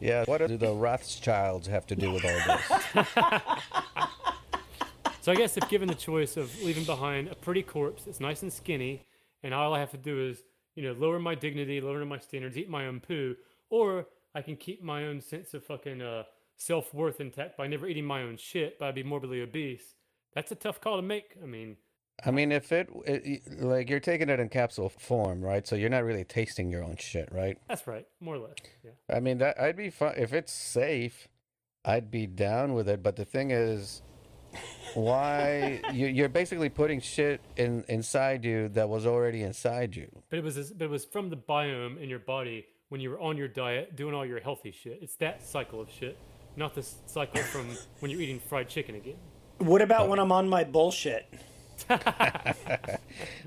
Yeah. What do the Rothschilds have to do with all this? [laughs] So I guess if given the choice of leaving behind a pretty corpse that's nice and skinny, and all I have to do is, you know, lower my dignity, lower my standards, eat my own poo, or I can keep my own sense of fucking uh, self worth intact by never eating my own shit, but I'd be morbidly obese. That's a tough call to make. I mean, I mean, if it, it like you're taking it in capsule form, right? So you're not really tasting your own shit, right? that's right, more or less. Yeah. I mean, that I'd be fine if it's safe. I'd be down with it, but the thing is, why you, you're basically putting shit in inside you that was already inside you. But it was but it was from the biome in your body when you were on your diet, doing all your healthy shit. It's that cycle of shit, not the s- cycle from when you're eating fried chicken again. What about when I'm on my bullshit? [laughs]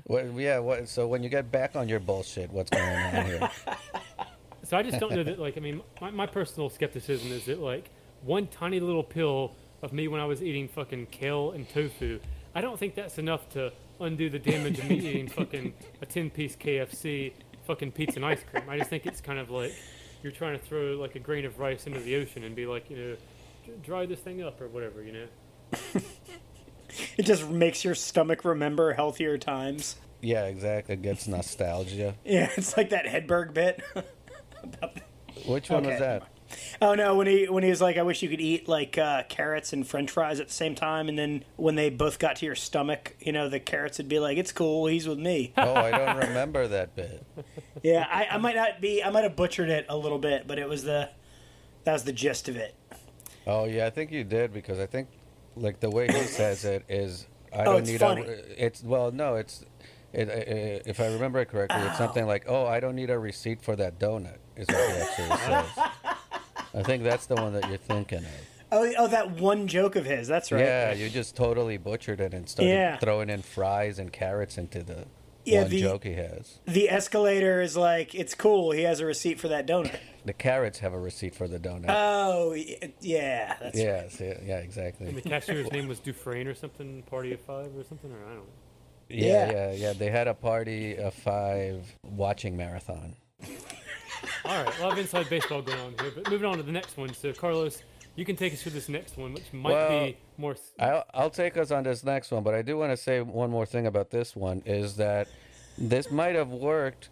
What, yeah. What? So when you get back on your bullshit, what's going on here? [laughs] So I just don't know that. Like, I mean, my, my personal skepticism is that like one tiny little pill of me when I was eating fucking kale and tofu. I don't think that's enough to undo the damage of me [laughs] eating fucking a ten piece KFC, fucking pizza and ice cream. I just think it's kind of like you're trying to throw like a grain of rice into the ocean and be like, you know, dry this thing up or whatever, you know. [laughs] It just makes your stomach remember healthier times. Yeah, exactly. It gets nostalgia. [laughs] Yeah, it's like that Hedberg bit. [laughs] Which one Okay. was that? Oh no, when he when he was like, I wish you could eat like uh, carrots and French fries at the same time, and then when they both got to your stomach, you know, the carrots would be like, "It's cool, he's with me." Oh, I don't remember that bit. yeah, I, I might not be, I might have butchered it a little bit, but it was the that was the gist of it. Oh yeah, I think you did because I think like the way he says it is I Oh, don't need funny. a it's well no it's it, it, if I remember it correctly it's something like oh I don't need a receipt for that donut is what he actually [laughs] says. I think that's the one that you're thinking of. Oh, oh, that one joke of his. That's right. Yeah, you just totally butchered it and started Yeah. throwing in fries and carrots into the Yeah, one the- joke he has. The escalator is like, it's cool. He has a receipt for that donut. [coughs] The carrots have a receipt for the donut. Oh, yeah. That's yes, yeah, yeah, And exactly. the cashier's name was Dufresne or something, Party of Five or something, or I don't know. Yeah, Yeah. yeah, yeah. They had a party of five watching marathon. All right, a lot of inside baseball going on here, but moving on to the next one. So, Carlos, you can take us through this next one, which might Well, be more. I'll, I'll take us on this next one, but I do want to say one more thing about this one is that this might have worked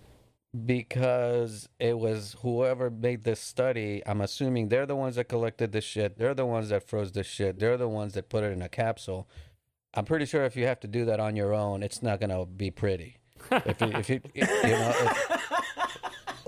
because it was whoever made this study. I'm assuming they're the ones that collected the shit. They're the ones that froze the shit. They're the ones that put it in a capsule. I'm pretty sure if you have to do that on your own, it's not gonna be pretty. If you, if you, you know, if,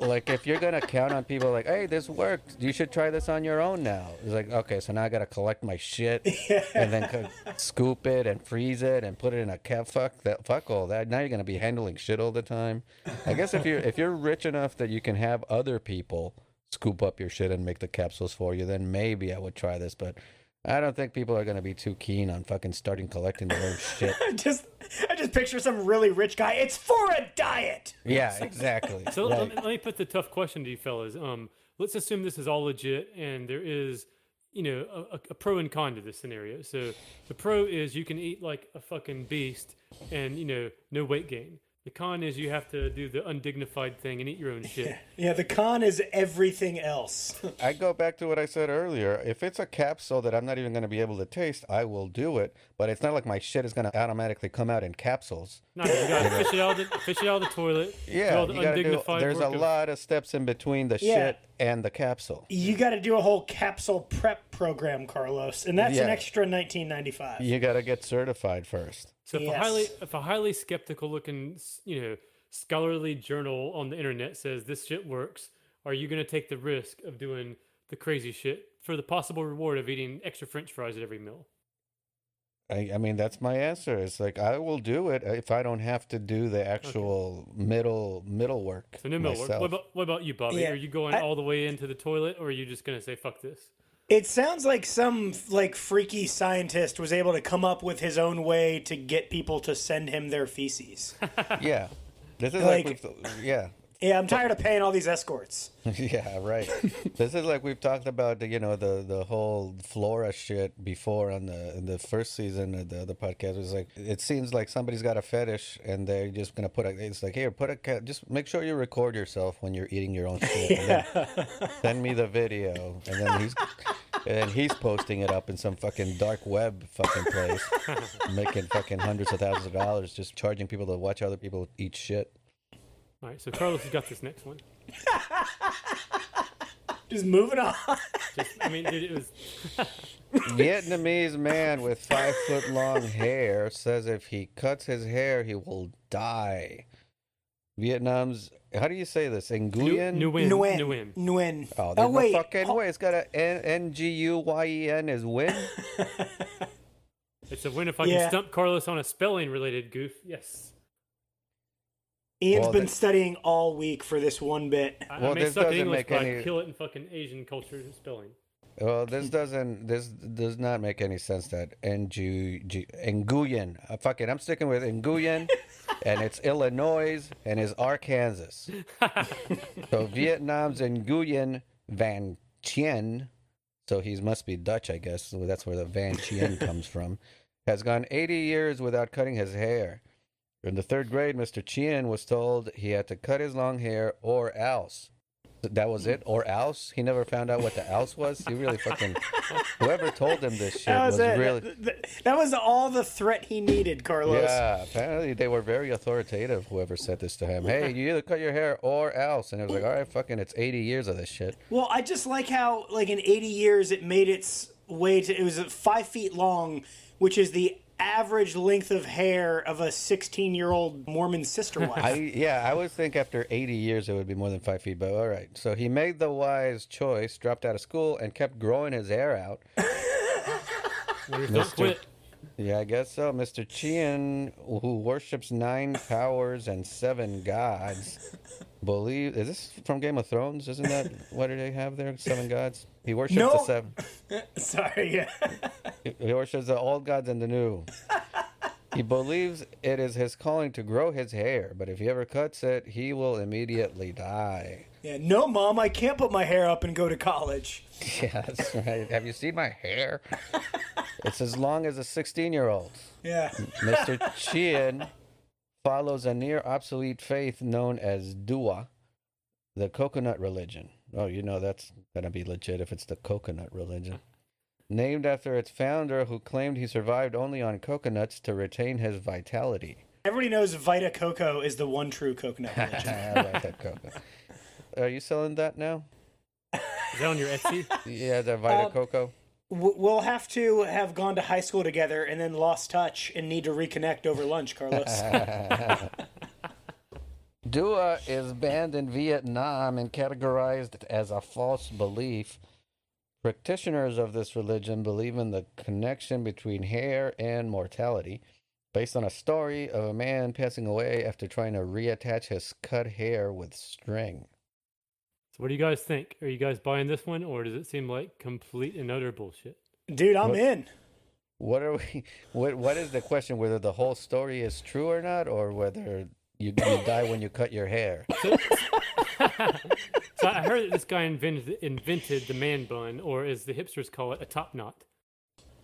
like if you're gonna count on people like, hey, this worked, you should try this on your own now. It's like, okay, so now I gotta collect my shit and then co- [laughs] scoop it and freeze it and put it in a cap. Fuck that. Fuck all that. Now you're gonna be handling shit all the time. I guess if you're if you're rich enough that you can have other people scoop up your shit and make the capsules for you, then maybe I would try this. But I don't think people are gonna be too keen on fucking starting collecting their own [laughs] shit. I just, I just picture some really rich guy. It's for a diet. Yeah, exactly. So let, me, let me put the tough question to you fellas. Um, let's assume this is all legit and there is, you know, a, a- a pro and con to this scenario. So the pro is you can eat like a fucking beast and you know no weight gain. The con is you have to do the undignified thing and eat your own shit. Yeah, [laughs] yeah the con is everything else. [laughs] I go back to what I said earlier. If it's a capsule that I'm not even going to be able to taste, I will do it. But it's not like my shit is going to automatically come out in capsules. No, you gotta [laughs] fish it out the fish it out of the toilet. Yeah, the you gotta do. There's a of- lot of steps in between the Yeah. shit and the capsule. you got to do a whole capsule prep program, Carlos, and that's an extra 1995. You got to get certified first. So if a highly if a highly skeptical looking you know scholarly journal on the internet says this shit works, are you going to take the risk of doing the crazy shit for the possible reward of eating extra French fries at every meal? I, I mean, that's my answer. It's like I will do it if I don't have to do the actual middle middle work. So no middle work. What about what about you, Bobby? Yeah, Are you going I- all the way into the toilet, or are you just going to say fuck this? It sounds like some like freaky scientist was able to come up with his own way to get people to send him their feces. [laughs] Yeah, this is like, Like- yeah, yeah, I'm tired of paying all these escorts. [laughs] yeah, right. [laughs] this is like we've talked about, the, you know, the the whole flora shit before on the in the first season of the other podcast. It was like it seems like somebody's got a fetish and they're just gonna put a. It's like here, put a cat. Just make sure you record yourself when you're eating your own [laughs] shit. then send me the video, and then he's. And then he's posting it up in some fucking dark web fucking place, making fucking hundreds of thousands of dollars, just charging people to watch other people eat shit. All right, so Carlos has got this next one. [laughs] Just moving on. Just, I mean, dude, it was [laughs] Vietnamese man with five foot long hair says if he cuts his hair, he will die. Vietnam's, how do you say this? Nguyen? Nguyen. Nguyen. Nguyen. Nguyen. Oh, oh there's wait. no fucking Ho- way. It's got a N N G U Y E N is win. [laughs] It's a win if I Yeah. can stump Carlos on a spelling related goof. Yes. Ian's Well, been that- studying all week for this one bit. I, Well, I may this suck at doesn't English, make but I any- kill it in fucking Asian culture and spelling. Well, this doesn't. This does not make any sense. That N G G Nguyen. Uh, fuck it. I'm sticking with Nguyen, [laughs] and it's Illinois and is Arkansas. [laughs] so Vietnam's Nguyen Van Chien. So he must be Dutch, I guess. So that's where the Van Chien comes from. [laughs] Has gone 80 years without cutting his hair. In the third grade, Mr. Chien was told he had to cut his long hair or else. That was it, or else. He never found out what the else was. He really fucking. [laughs] Whoever told him this shit That was, was it. really. Th- th- that was all the threat he needed, Carlos. Yeah, apparently they were very authoritative. Whoever said this to him, hey, you either cut your hair or else, and it was like, all right, fucking, it's eighty years of this shit. Well, I just like how, like, in 80 years, it made its way to. It was five feet long, which is the average length of hair of a 16 year old Mormon sister wife. I yeah, I would think after eighty years it would be more than five feet, but all right. So he made the wise choice, dropped out of school, and kept growing his hair out. [laughs] Mr. quit. Yeah, I guess so. Mr. Chien, who worships nine powers and seven gods, believe is this from Game of Thrones? Isn't that what do they have there? Seven gods. He worships the seven. [laughs] Sorry, yeah. He worships the old gods and the new. [laughs] He believes it is his calling to grow his hair, but if he ever cuts it, he will immediately die. yeah. No, Mom, I can't put my hair up and go to college. [laughs] Yeah, that's right. Have you seen my hair? It's as long as a 16 year old. Yeah. Mr. Chien follows a near obsolete faith known as Dua, the coconut religion. Oh, you know that's going to be legit if it's the coconut religion. Named after its founder, who claimed he survived only on coconuts to retain his vitality. Everybody knows Vita Coco is the one true coconut [laughs] religion. I like that coconut. Are you selling that now? Is that on your Etsy? [laughs] Yeah, the Vita Um, Coco. W- we'll have to have gone to high school together and then lost touch and need to reconnect over lunch, Carlos. [laughs] Dua is banned in Vietnam and categorized as a false belief. Practitioners of this religion believe in the connection between hair and mortality, based on a story of a man passing away after trying to reattach his cut hair with string. So what do you guys think? Are you guys buying this one, or does it seem like complete and utter bullshit? Dude, I'm What- in. What are we? [laughs] What What is the question? Whether the whole story is true or not, or whether you, you die when you cut your hair? So [laughs] I heard that this guy invented invented the man bun, or as the hipsters call it, a top knot.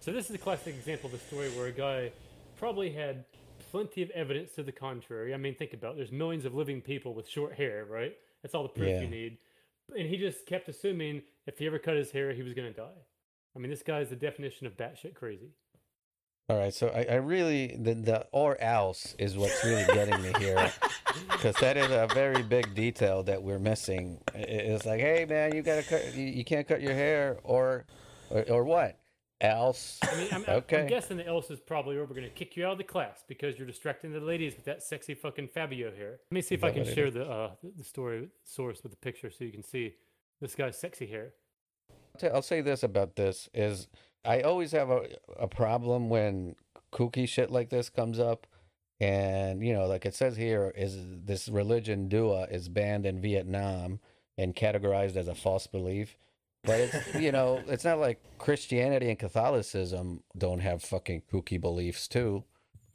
So this is a classic example of a story where a guy probably had plenty of evidence to the contrary. I mean, think about it. there's millions of living people with short hair, right? That's all the proof Yeah. you need. And he just kept assuming if he ever cut his hair, he was going to die. I mean, this guy is the definition of batshit crazy. All right, so I, I really the, the or else is what's really getting me here, [laughs] because that is a very big detail that we're missing. It's like, hey man, you gotta cut, you, you can't cut your hair, or, or or what? else. I mean, I'm, Okay. I'm guessing the else is probably, we're going to kick you out of the class because you're distracting the ladies with that sexy fucking Fabio hair. Let me see if I can share the uh, the story source with the picture so you can see this guy's sexy hair. I'll I'll say this about this is I always have a, a problem when kooky shit like this comes up. And, you know, like it says here, is this religion Dua is banned in Vietnam and categorized as a false belief. But it's, [laughs] you know, it's not like Christianity and Catholicism don't have fucking kooky beliefs too.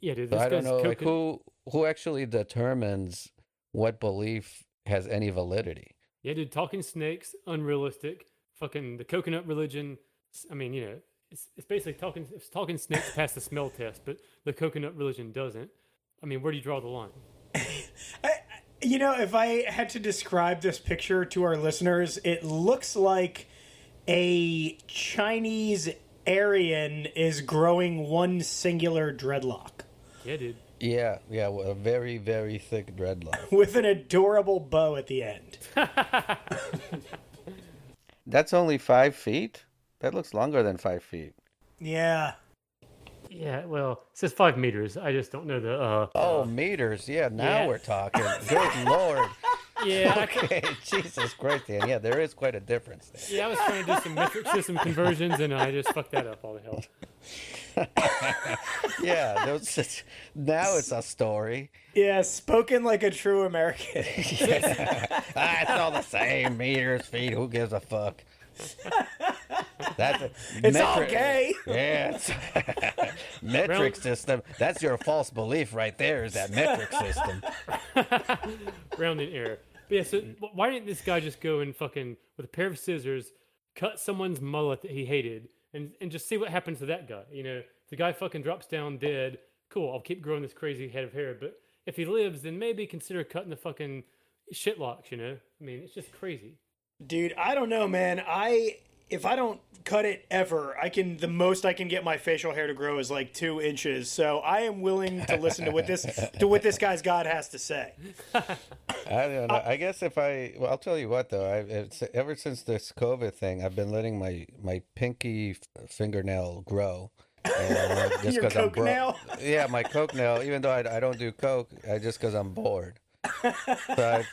Yeah, dude. So I don't know, like who who actually determines what belief has any validity. Yeah, dude. Talking snakes, unrealistic. Fucking the coconut religion. I mean, you know, it's, it's basically talking. It's talking snakes pass the smell test, but the coconut religion doesn't. I mean, where do you draw the line? [laughs] You know, if I had to describe this picture to our listeners, it looks like a Chinese Aryan is growing one singular dreadlock Yeah, dude. Yeah, yeah, well, a very very thick dreadlock. [laughs] with an adorable bow at the end. [laughs] That's only five feet. That looks longer than five feet. Yeah. Yeah, well, it says five meters. I just don't know the. uh Oh, meters. Yeah, now Yeah. we're talking. Good [laughs] lord. Yeah, Okay, [laughs] Jesus Christ, Dan. Yeah, there is quite a difference there. yeah. I was trying to do some metric system conversions, and I just fucked that up all the hell. [laughs] Yeah, those, it's- now it's a story. Yeah, spoken like a true American. Ah, it's all the same. Meters, feet. Who gives a fuck? [laughs] That's a, It's all gay. Yeah, it's metric Round- system. That's your false belief right there. Is that metric system? [laughs] Rounding error. But yeah, so why didn't this guy just go and fucking with a pair of scissors cut someone's mullet that he hated and and just see what happens to that guy? You know, if the guy fucking drops down dead, cool. I'll keep growing this crazy head of hair. But if he lives, then maybe consider cutting the fucking shit locks. You know, I mean, it's just crazy. Dude, I don't know, man. I if I don't cut it ever, I can the most I can get my facial hair to grow is like two inches. So I am willing to listen to what this to what this guy's God has to say. I don't know. I guess if I, well, I'll tell you what though. I it's, ever since this COVID thing, I've been letting my my pinky fingernail grow. Uh, [laughs] just Your 'cause I'm nail? Yeah, my coke nail. Even though I, I don't do coke, I just because I'm bored. [laughs] So I,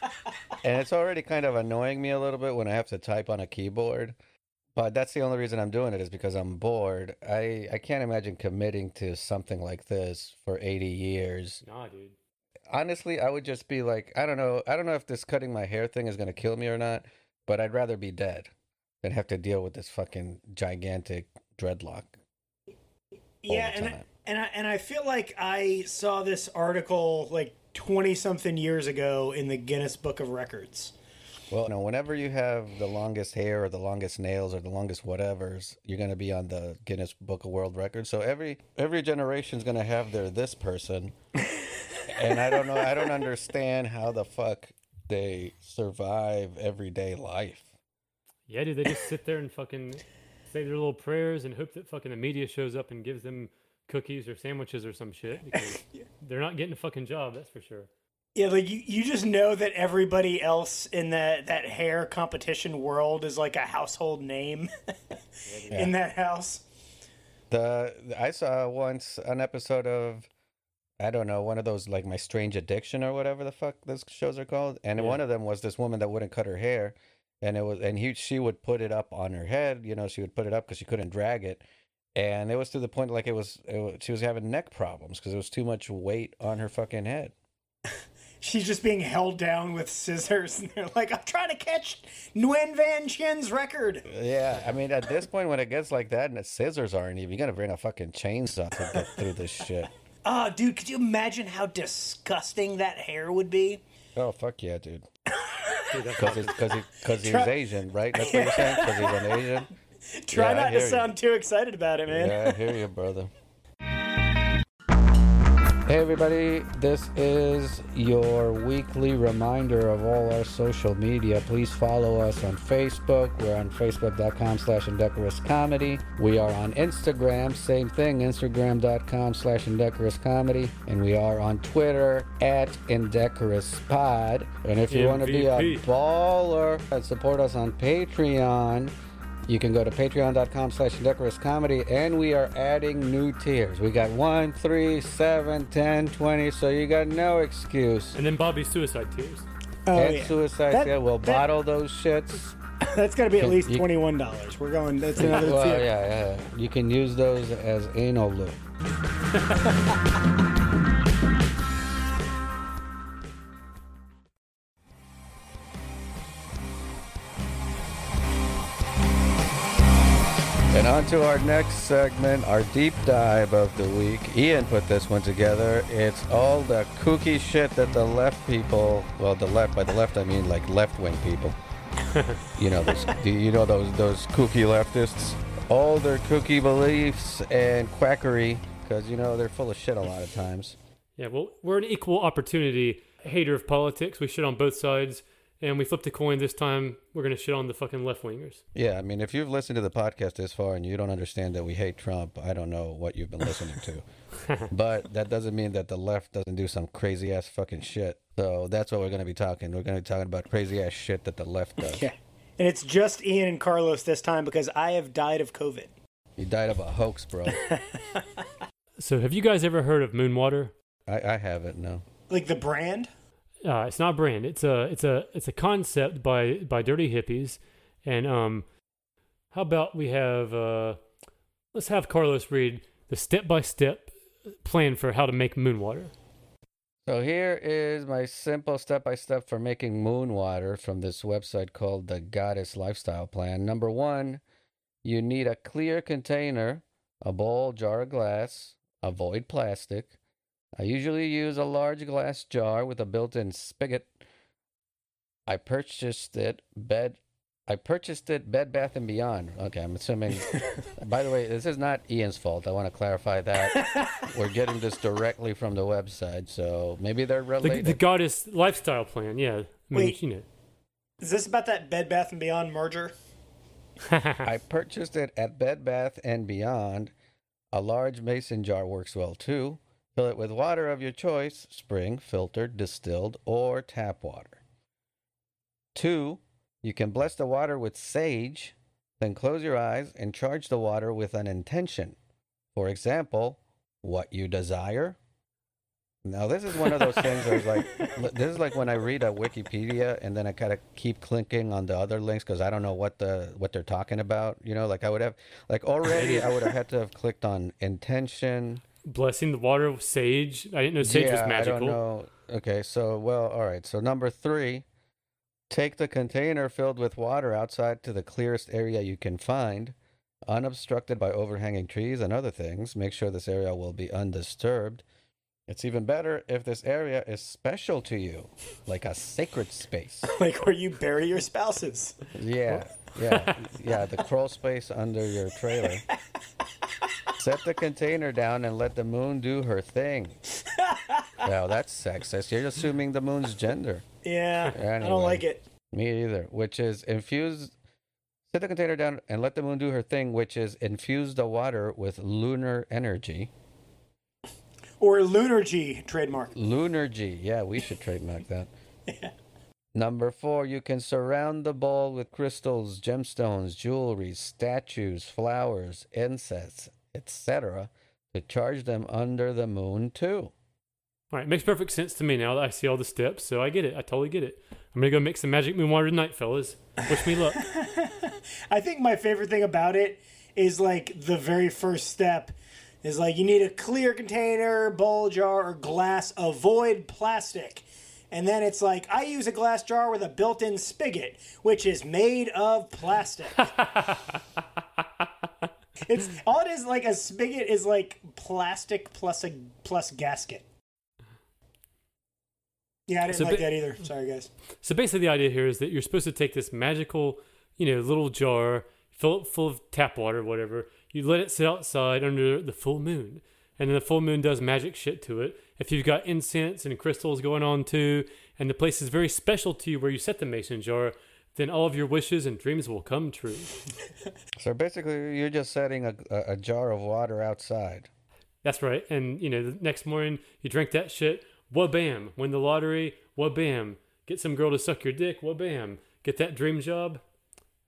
and it's already kind of annoying me a little bit when I have to type on a keyboard. But that's the only reason I'm doing it is because I'm bored. I I can't imagine committing to something like this for 80 years Nah, dude. honestly, I would just be like, I don't know, I don't know if this cutting my hair thing is gonna kill me or not, but I'd rather be dead than have to deal with this fucking gigantic dreadlock. Yeah, and I, and I and I feel like I saw this article like twenty something years ago in the Guinness Book of Records. Well, no, whenever you have the longest hair or the longest nails or the longest whatevers, you're gonna be on the Guinness Book of World Records. So every every generation's gonna have their this person, [laughs] and I don't know, I don't understand how the fuck they survive everyday life. Yeah, dude. They just sit there and fucking say their little prayers and hope that fucking the media shows up and gives them cookies or sandwiches or some shit because [laughs] they're not getting a fucking job. That's for sure. Yeah, like you, you just know that everybody else in that that hair competition world is like a household name [laughs] in that house. The I saw once an episode of I don't know, one of those like My Strange Addiction or whatever the fuck those shows are called. And Yeah. one of them was this woman that wouldn't cut her hair and it was and he she would put it up on her head, you know, she would put it up cuz she couldn't drag it. And it was to the point like it was, it was she was having neck problems cuz it was too much weight on her fucking head. [laughs] She's just being held down with scissors, and they're like, "I'm trying to catch Nguyen Van Chien's record." Yeah, I mean at this point when it gets like that and the scissors aren't even, you got to bring a fucking chainsaw to get through this shit. Oh, [laughs] dude, could you imagine how disgusting that hair would be? Oh fuck yeah, dude. [laughs] Dude, that's Because because he, cause he's Asian, right? That's what you're saying. Because he's an Asian. [laughs] Try Yeah, not to you. sound too excited about it, man. Yeah, I hear you, [laughs] brother. Hey, everybody. This is your weekly reminder of all our social media. Please follow us on Facebook. We're on facebook.com slash indecorous comedy. We are on Instagram, same thing, instagram.com slash indecorous comedy. And we are on Twitter at indecorous pod. And if you want to be a MVP. baller and support us on Patreon, You can go to patreon.com slash decorous comedy and we are adding new tiers. We got 1, 3, 7, 10, 20, so you got no excuse. And then Bobby's suicide tears. Oh, and yeah. suicide, That- yeah, we'll that- bottle those shits. [coughs] That's got to be at least you- twenty-one dollars. We're going. That's another. Well, tier. yeah, yeah. You can use those as anal lube. [laughs] on to our next segment, our deep dive of the week. Ian put this one together. It's all the kooky shit that the left people, well, the left, by the left I mean like left-wing people. [laughs] you know, those, you know those those kooky leftists? All their kooky beliefs and quackery, because you know they're full of shit a lot of times. Yeah, well, we're an equal opportunity hater of politics. We shit on both sides, and we flipped a coin this time. We're gonna shit on the fucking left wingers. Yeah, I mean, if you've listened to the podcast this far and you don't understand that we hate Trump, I don't know what you've been listening to. [laughs] but that doesn't mean that the left doesn't do some crazy ass fucking shit. So that's what we're going to be talking. We're going to be talking about crazy ass shit that the left does. [laughs] Yeah. And it's just Ian and Carlos this time because I have died of COVID. You died of a hoax, bro. [laughs] So, have you guys ever heard of Moonwater? I, I haven't, no. Like the brand. Uh, it's not brand. It's a it's a it's a concept by by dirty hippies. And um, how about we have uh, let's have Carlos read the step by step plan for how to make moon water. So here is my simple step by step for making moon water from this website called the Goddess Lifestyle Plan. Number one, you need a clear container, a bowl, jar of glass, avoid plastic. I usually use a large glass jar with a built-in spigot. I purchased it bed I purchased it Bed Bath and Beyond. Okay, I'm assuming [laughs] by the way, this is not Ian's fault. I want to clarify that. [laughs] We're getting this directly from the website, so maybe they're The, related. the goddess lifestyle plan. Yeah, I mean, Wait. you know. Is this about that Bed Bath and Beyond merger? [laughs] I purchased it at Bed Bath and Beyond. A large mason jar works well too. Fill it with water of your choice, spring, filtered, distilled, or tap water. Two, you can bless the water with sage, then close your eyes and charge the water with an intention. For example, what you desire. Now, this is one of those things where it's like, [laughs] this is like when I read a Wikipedia and then I kind of keep clicking on the other links because I don't know what the what they're talking about. You know, like I would have, like already I would have had to have clicked on intention. Blessing the water with sage. I didn't know sage yeah, was magical. I don't know. Okay, so well, all right. So number three, take the container filled with water outside to the clearest area you can find, unobstructed by overhanging trees and other things. Make sure this area will be undisturbed. It's even better if this area is special to you, like a sacred space. [laughs] like where you bury your spouses. Yeah, yeah, yeah. The crawl space under your trailer. [laughs] Set the container down and let the moon do her thing. [laughs] Wow, that's sexist. You're assuming the moon's gender. Yeah, I don't like it. Me either. Which is infuse. Set the container down and let the moon do her thing, which is infuse the water with lunar energy. Or Lunargy trademark. Lunargy. Yeah, we should trademark that. [laughs] yeah. Number four, you can surround the bowl with crystals, gemstones, jewelry, statues, flowers, incense, etc. to charge them under the moon too. All right, makes perfect sense to me now that I see all the steps. So I get it. I totally get it. I'm gonna go make some magic moon water tonight, fellas. Wish me luck. [laughs] I think my favorite thing about it is like the very first step is like you need a clear container, bowl jar, or glass. Avoid plastic. And then it's like I use a glass jar with a built-in spigot, which is made of plastic. [laughs] it's all it is like a spigot is like plastic plus a plus gasket. Yeah, I didn't So like ba- that either. Sorry, guys. So basically, the idea here is that you're supposed to take this magical, you know, little jar, fill it full of tap water, whatever. You let it sit outside under the full moon, and then the full moon does magic shit to it. If you've got incense and crystals going on too, and the place is very special to you where you set the mason jar, then all of your wishes and dreams will come true. [laughs] So basically, you're just setting a, a, a jar of water outside. That's right. And you know, the next morning you drink that shit. Wha bam! Win the lottery. Wha bam! Get some girl to suck your dick. Wha bam! Get that dream job.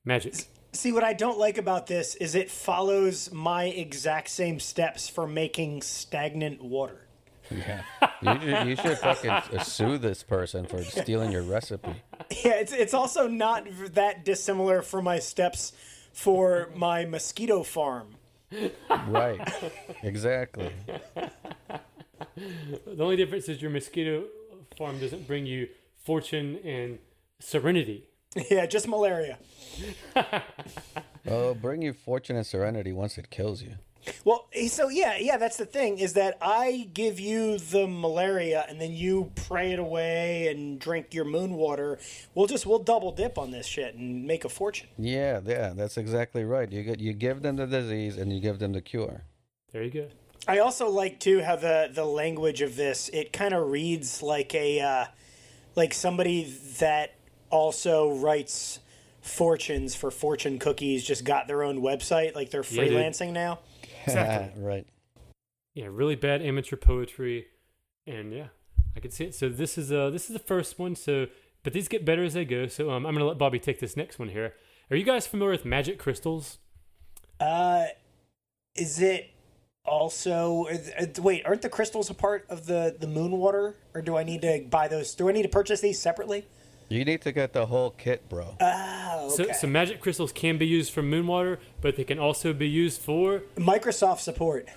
Magic. See, what I don't like about this is it follows my exact same steps for making stagnant water. Yeah. [laughs] You, should- you should fucking uh, sue this person for stealing your recipe. Yeah, it's it's also not that dissimilar from my steps for my mosquito farm. Right. [laughs] Exactly. [laughs] The only difference is your mosquito farm doesn't bring you fortune and serenity. Yeah, just malaria. Oh, bring you fortune and serenity once it kills you. Well, eh, so yeah, yeah, that's the thing is that I give you the malaria and then you pray it away and drink your moon water. We'll just we'll double dip on this shit and make a fortune. Yeah, yeah, that's exactly right. You get you give them the disease and you give them the cure. There you go. I also like too how the the language of this it kind of reads like a uh, like somebody that also writes fortunes for fortune cookies just got their own website like they're Yeah, freelancing now. Exactly. [laughs] right. Yeah, really bad amateur poetry, and yeah, I could see it. So this is uh this is the first one. So, but these get better as they go. So um, I'm gonna let Bobby take this next one here. Are you guys familiar with magic crystals? Uh, is it also uh, wait? Aren't the crystals a part of the the moon water, or do I need to buy those? Do I need to purchase these separately? You need to get the whole kit, bro. Oh, okay. So, so magic crystals can be used for moon water, but they can also be used for Microsoft support.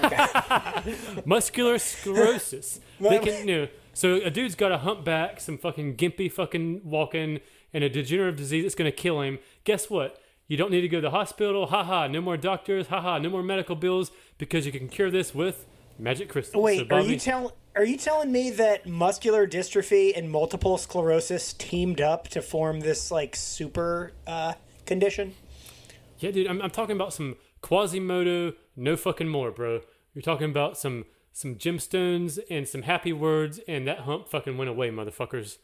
[laughs] muscular sclerosis. [laughs] they can, you know, so a dude's got a humpback, some fucking gimpy fucking walking, and a degenerative disease that's going to kill him. Guess what? You don't need to go to the hospital. Haha, no more doctors. Haha, no more medical bills because you can cure this with magic crystals. Wait, So, are you tell are you telling me that muscular dystrophy and multiple sclerosis teamed up to form this like super uh, condition? Yeah, dude, I'm, I'm talking about some Quasimodo, no fucking more, bro. You're talking about some some gemstones and some happy words, and that hump fucking went away, motherfuckers.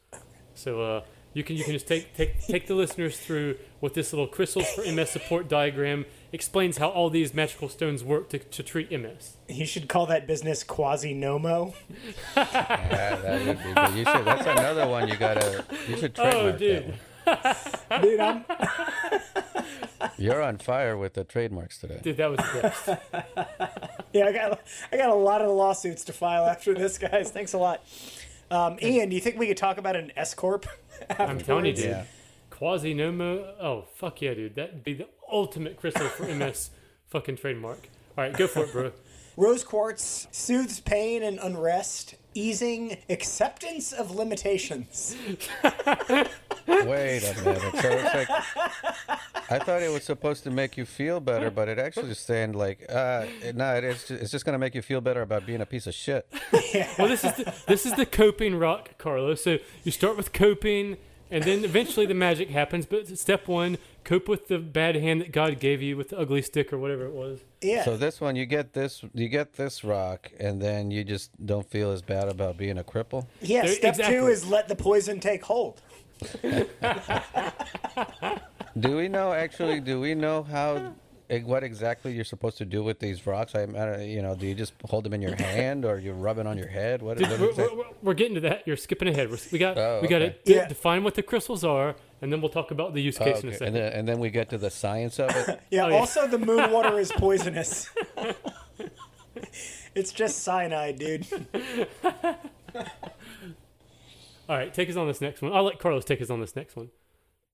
So uh, you can you can just take take take the listeners through what this little crystals for MS support diagram explains how all these magical stones work to, to treat MS. You should call that business quasi nomo. [laughs] Yeah, that would be good. You should. That's another one you gotta. You should trademark Oh, that dude. one. [laughs] Dude, I'm [laughs] You're on fire with the trademarks today. Dude, that was the best. yeah, I got I got a lot of lawsuits to file after this, guys. Thanks a lot. Um, Ian, do you think we could talk about an S corp? [laughs] I'm telling you, dude. Yeah. Quasi Nomo. Oh, fuck yeah, dude. That'd be the ultimate crystal for MS [laughs] fucking trademark. All right, go for it, bro. [laughs] Rose quartz soothes pain and unrest, easing acceptance of limitations. [laughs] Wait a minute. So it's like I thought it was supposed to make you feel better, but it actually is saying like, uh, no, it is. Just, it's just gonna make you feel better about being a piece of shit. Well, this is the, this is the coping rock, Carlos. So you start with coping, and then eventually the magic happens. But step one, cope with the bad hand that God gave you with the ugly stick or whatever it was. Yeah. So this one, you get this, you get this rock, and then you just don't feel as bad about being a cripple. yeah, There- step two is let the poison take hold. [laughs] Do we know actually? Do we know how? What exactly you're supposed to do with these rocks? I, I you know, do you just hold them in your [laughs] hand, or you rub it on your head? What? Dude, what we're, is we're, we're- we're getting to that. You're skipping ahead. We're, we got Oh, we got to okay. Yeah. define what the crystals are, and then we'll talk about the use Oh, case in a okay. second. And then, and then we get to the science of it. [laughs] Yeah, Oh, yeah. also the moon water is [laughs] poisonous. it's just cyanide, dude. All right, take us on this next one. I'll let Carlos take us on this next one.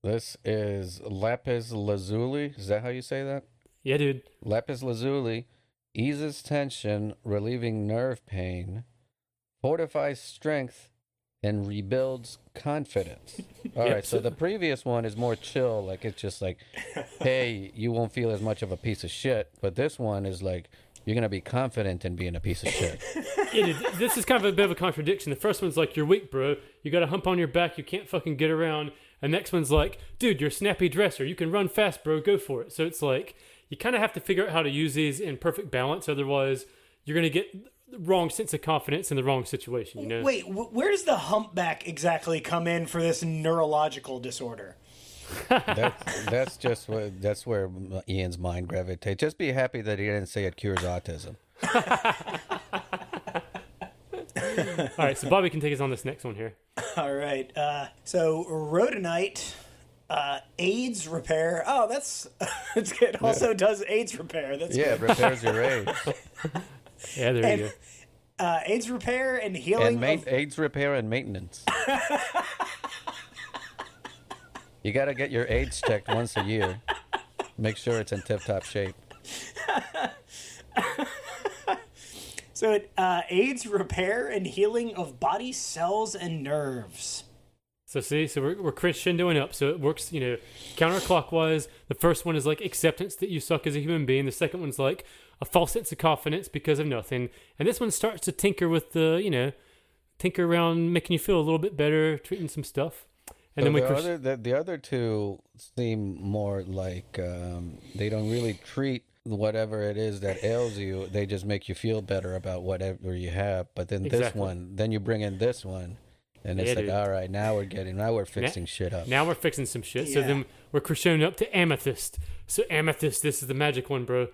This is lapis lazuli. Is that how you say that? Yeah, dude. Lapis lazuli eases tension, relieving nerve pain, fortifies strength, and rebuilds confidence. [laughs] All right, Yep, so so- the previous one is more chill. Like it's just like, [laughs] hey, you won't feel as much of a piece of shit. But this one is like, you're gonna be confident in being a piece of shit. [laughs] Yeah, dude, this is kind of a bit of a contradiction. The first one's like, you're weak, bro. You got a hump on your back. You can't fucking get around. And next one's like, dude, you're a snappy dresser. You can run fast, bro. Go for it. So it's like, you kind of have to figure out how to use these in perfect balance. Otherwise, you're going to get the wrong sense of confidence in the wrong situation, you know? Wait, wh- where does the humpback exactly come in for this neurological disorder? [laughs] That's that's just what that's where Ian's mind gravitates. Just be happy that he didn't say it cures autism. [laughs] All right, so Bobby can take us on this next one here. [laughs] All right. Uh, so rhodonite Uh, AIDS repair. Oh, that's [laughs] it's good. Also does AIDS repair. That's Yeah, it good. repairs your AIDS. [laughs] Yeah, there And you go. uh, AIDS repair and healing. and main, of- AIDS repair and maintenance. you got to get your AIDS checked once a year. Make sure it's in tip-top shape. [laughs] so it uh, aids repair and healing of body cells and nerves. So see, so we're, we're crescendoing up. So it works, you know, counterclockwise. The first one is like acceptance that you suck as a human being. The second one's like a false sense of confidence because of nothing. And this one starts to tinker with the, you know, tinker around, making you feel a little bit better, treating some stuff. And So then we the, cres- other, the, the other two seem more like um, they don't really treat whatever it is that ails you. They just make you feel better about whatever you have. But then this one, then you bring in this one, and it's Yeah, like, dude. all right, now we're getting, now we're fixing shit up. Now we're fixing some shit. So then we're crescendoing up to amethyst. So amethyst, this is the magic one, bro.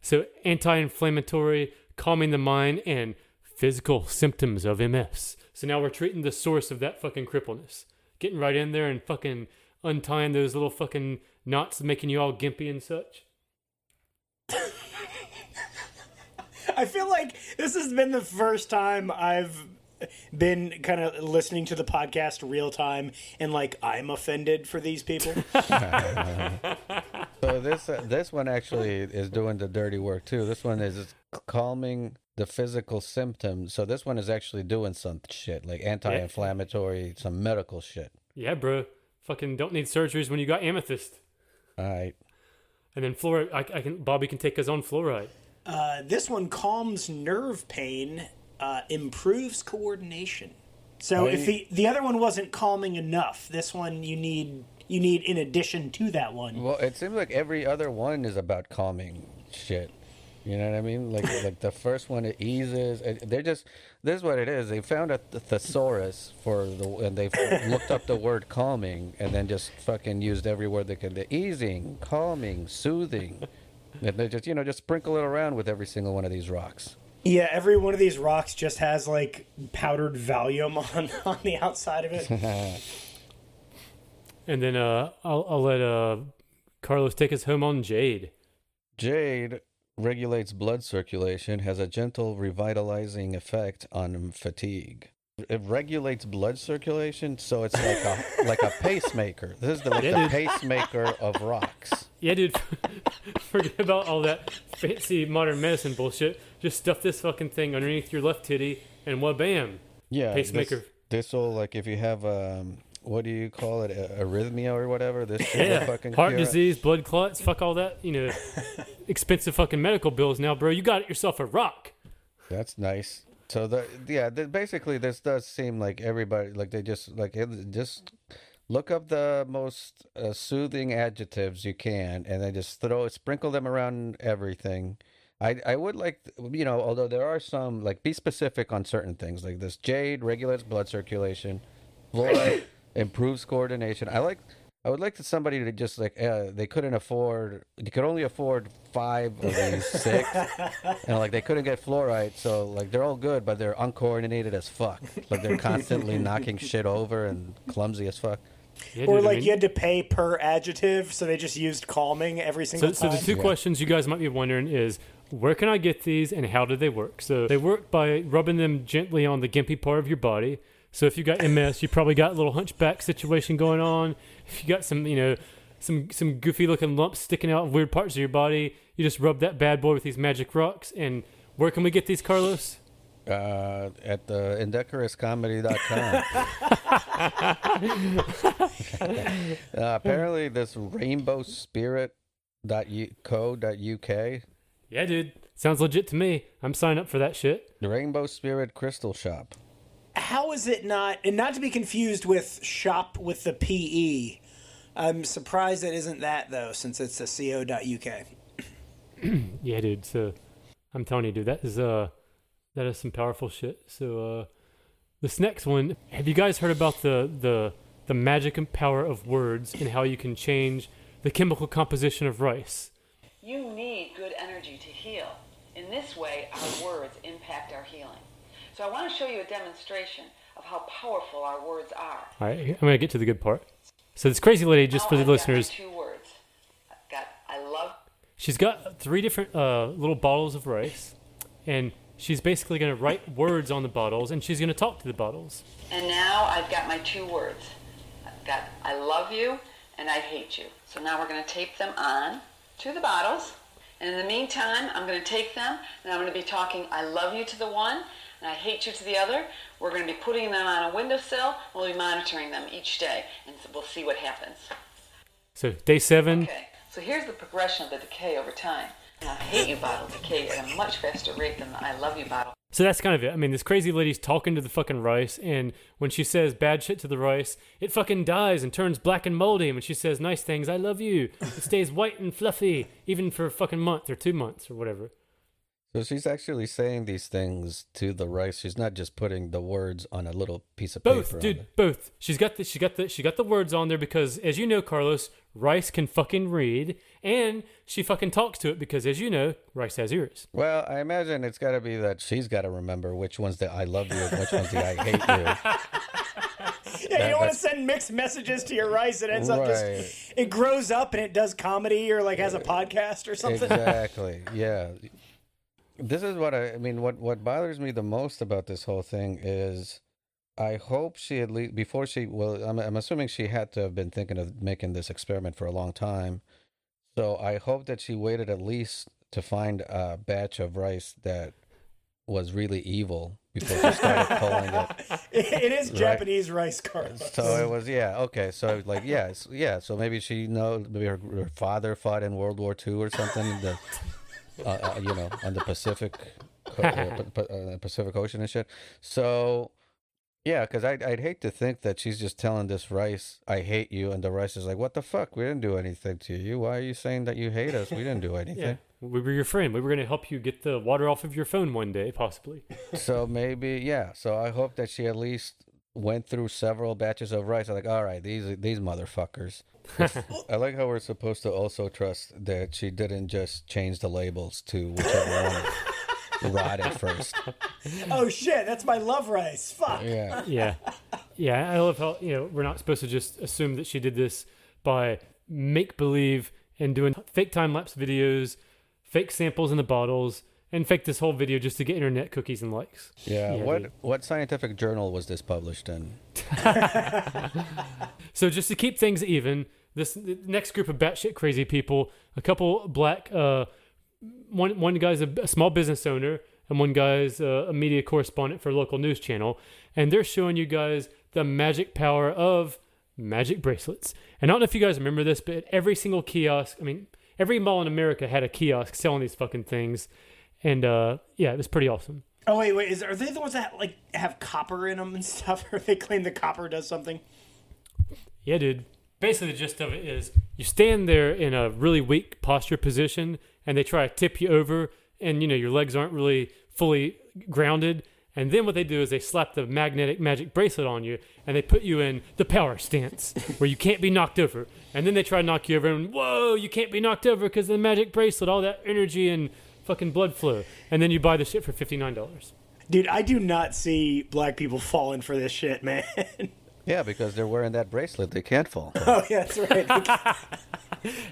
So anti-inflammatory, calming the mind, and physical symptoms of MS. So now we're treating the source of that fucking crippleness. Getting right in there and fucking untying those little fucking knots making you all gimpy and such. [laughs] I feel like this has been the first time I've been kind of listening to the podcast real time and like I'm offended for these people. [laughs] So this uh, this one actually is doing the dirty work too. This one is calming the physical symptoms. So this one is actually doing some shit like anti-inflammatory, some medical shit. Yeah, bro. Fucking don't need surgeries when you got amethyst. All right. And then fluoride, I, I can Bobby can take his own fluoride. Uh, this one calms nerve pain, uh, improves coordination. So I- if the the other one wasn't calming enough, this one you need you need in addition to that one. Well, it seems like every other one is about calming shit. You know what I mean? Like [laughs] like the first one, it eases. it- They're just this is what it is. They found a th- thesaurus for the and they [coughs] looked up the word calming and then just fucking used every word they could. The easing, calming, soothing. And they just you know just sprinkle it around with every single one of these rocks. Yeah, every one of these rocks just has like powdered Valium [laughs] on on the outside of it. [laughs] And then uh, I'll, I'll let uh, Carlos take us home on Jade. Jade regulates blood circulation, has a gentle revitalizing effect on fatigue. It regulates blood circulation, so it's like a [laughs] like a pacemaker. This is the, like the pacemaker of rocks. Yeah, dude. [laughs] Forget about all that fancy modern medicine bullshit. Just stuff this fucking thing underneath your left titty, and what bam. Yeah, Pacemaker. This, will like if you have um, what do you call it, a- arrhythmia or whatever. This shit Yeah. fucking Heart cure disease, blood clots, fuck all that. You know, [laughs] expensive fucking medical bills now, bro. You got yourself a rock. That's nice. So the yeah, th basically this does seem like everybody like they just like it, just look up the most uh, soothing adjectives you can, and then just throw sprinkle them around everything. I I would like you know although there are some like be specific on certain things like this jade regulates blood circulation, fluoride [coughs] improves coordination. I like. I would like to somebody to just like uh, they couldn't afford you could only afford five of these [laughs] six and like they couldn't get fluoride, so like they're all good, but they're uncoordinated as fuck. Like they're constantly knocking shit over and clumsy as fuck. Yeah, or dude, I like mean- you had to pay per adjective, so they just used calming every single so time. So the two Yeah. questions you guys might be wondering is where can I get these and how do they work? So they work by rubbing them gently on the gimpy part of your body. So if you got MS, you probably got a little hunchback situation going on. If you got some, you know, some some goofy looking lumps sticking out of weird parts of your body, you just rub that bad boy with these magic rocks. And where can we get these, Carlos? Uh, at the indecorouscomedy.com. [laughs] uh, apparently, this rainbow spirit dot co dot uk Yeah, dude. Sounds legit to me. I'm signing up for that shit. the rainbow spirit crystal shop How is it not, and not to be confused with shop with the PE? I'm surprised it isn't that though, since it's a co.uk. [clears throat] Yeah, dude. So I'm telling you, dude, that is uh that is some powerful shit. So uh this next one, have you guys heard about the the the magic and power of words and how you can change the chemical composition of rice? You need good energy to heal. In this way, our words impact our healing. So I want to show you a demonstration of how powerful our words are. All right, I'm gonna get to the good part. So this crazy lady, just Now for the I've listeners, two words. I've got I love she's got three different uh, little bottles of rice, and she's basically going to write words on the bottles, and she's going to talk to the bottles. And now I've got my two words. I've got I love you and I hate you. So now we're going to tape them on to the bottles. And in the meantime, I'm going to take them and I'm going to be talking I love you to the one and I hate you to the other. We're going to be putting them on a windowsill. We'll be monitoring them each day and we'll see what happens. So day seven, Okay, so here's the progression of the decay over time. And I hate you bottle decay at a much faster rate than the I love you bottle. So that's kind of it. I mean, this crazy lady's talking to the fucking rice, and when she says bad shit to the rice, it fucking dies and turns black and moldy. And when she says nice things, I love you, it stays white and fluffy, even for a fucking month or two months or whatever. So she's actually saying these things to the rice. She's not just putting the words on a little piece of Both, paper. Both, dude, both. She's got the she got the she got the words on there because, as you know, Carlos, Rice can fucking read, and she fucking talks to it because, as you know, Rice has ears. Well, I imagine it's got to be that she's got to remember which one's the I love you and which one's the I hate you. [laughs] Yeah, you don't want to send mixed messages to your rice. It ends up just it grows up and it does comedy or like has a podcast or something. Exactly. Yeah. This is what I, I mean. What what bothers me the most about this whole thing is, I hope she at least before she. Well, I'm I'm assuming she had to have been thinking of making this experiment for a long time. So I hope that she waited at least to find a batch of rice that was really evil before she started pulling it. [laughs] it is Japanese rice cards. So it was yeah okay so like yeah yeah so maybe she know maybe her, her father fought in World War II or something the uh, uh, you know on the Pacific uh, pa- uh, Pacific Ocean and shit so yeah because I'd, I'd hate to think that she's just telling this rice I hate you and the rice is like what the fuck? We didn't do anything to you. Why are you saying that you hate us? We didn't do [laughs] anything. Yeah, we were your friend. We were going to help you get the water off of your phone one day, possibly. [laughs] so maybe yeah. So i hope that she at least went through several batches of rice. I'm like all right these these motherfuckers. [laughs] I like how we're supposed to also trust that she didn't just change the labels to whichever one rotted first Oh shit, that's my love rice. Fuck. yeah yeah yeah i love how you know we're not supposed to just assume that she did this by make believe and doing fake time lapse videos fake samples in the bottles and fake this whole video just to get internet cookies and likes yeah, Yeah, what dude. what scientific journal was this published in [laughs] so just to keep things even this the next group of batshit crazy people a couple black uh one one guy's a, a small business owner and one guy's uh, a media correspondent for a local news channel and they're showing you guys the magic power of magic bracelets and i don't know if you guys remember this but every single kiosk i mean every mall in america had a kiosk selling these fucking things and uh yeah it was pretty awesome Oh wait, wait. Is are they the ones that like have copper in them and [laughs] stuff, or they claim the copper does something? Yeah, dude. Basically, the gist of it is you stand there in a really weak posture position, and they try to tip you over, and you know your legs aren't really fully grounded. And then what they do is they slap the magnetic magic bracelet on you, and they put you in the power stance [laughs] where you can't be knocked over. And then they try to knock you over, and whoa, you can't be knocked over because of the magic bracelet, all that energy and fucking blood flow. And then you buy the shit for fifty nine dollars. Dude, I do not see black people falling for this shit, [laughs] man. yeah because they're wearing that bracelet they can't fall [laughs] oh yeah, that's right.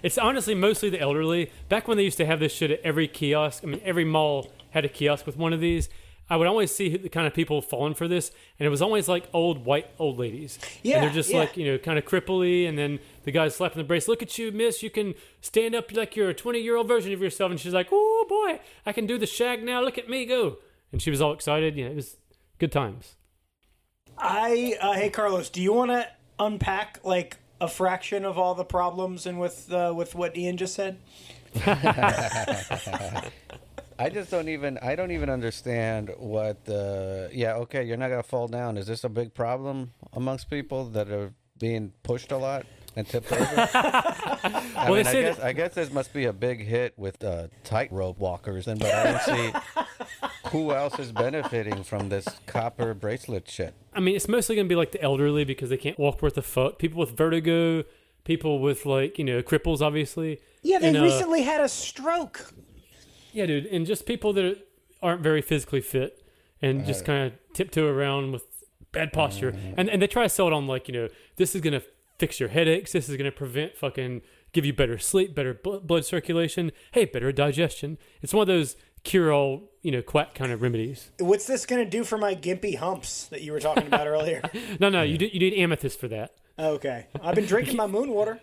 It's honestly mostly the elderly. Back when they used to have this shit at every kiosk, I mean, every mall had a kiosk with one of these. I would always see the kind of people falling for this, and it was always like old white old ladies. Yeah, and they're just yeah. like you know, kind of cripply, and then the guy's slapping the brace. Look at you, miss. You can stand up like you're a 20 year old version of yourself. And she's like, oh boy, I can do the shag now. Look at me go. And she was all excited. You know, it was good times. I uh, hey Carlos, do you want to unpack like a fraction of all the problems and with uh, with what Ian just said? [laughs] I just don't even I don't even understand what the yeah okay you're not gonna fall down is this a big problem amongst people that are being pushed a lot and tipped over? [laughs] I Well, mean I said- guess I guess this must be a big hit with uh, tightrope walkers and but I don't see [laughs] who else is benefiting from this copper bracelet shit. I mean, it's mostly going to be like the elderly because they can't walk worth a fuck. People with vertigo, people with like, you know, cripples, obviously. Yeah, they And, uh, recently had a stroke. Yeah, dude, and just people that aren't very physically fit and just kind of tiptoe around with bad posture, and and they try to sell it on like you know this is gonna fix your headaches. This is going to prevent fucking give you better sleep, better bl- blood circulation. Hey, better digestion. It's one of those cure all, you know, quack kind of remedies. What's this going to do for my gimpy humps that you were talking about earlier? [laughs] No, no, you, do, you need amethyst for that. Oh, okay. I've been drinking my moon water.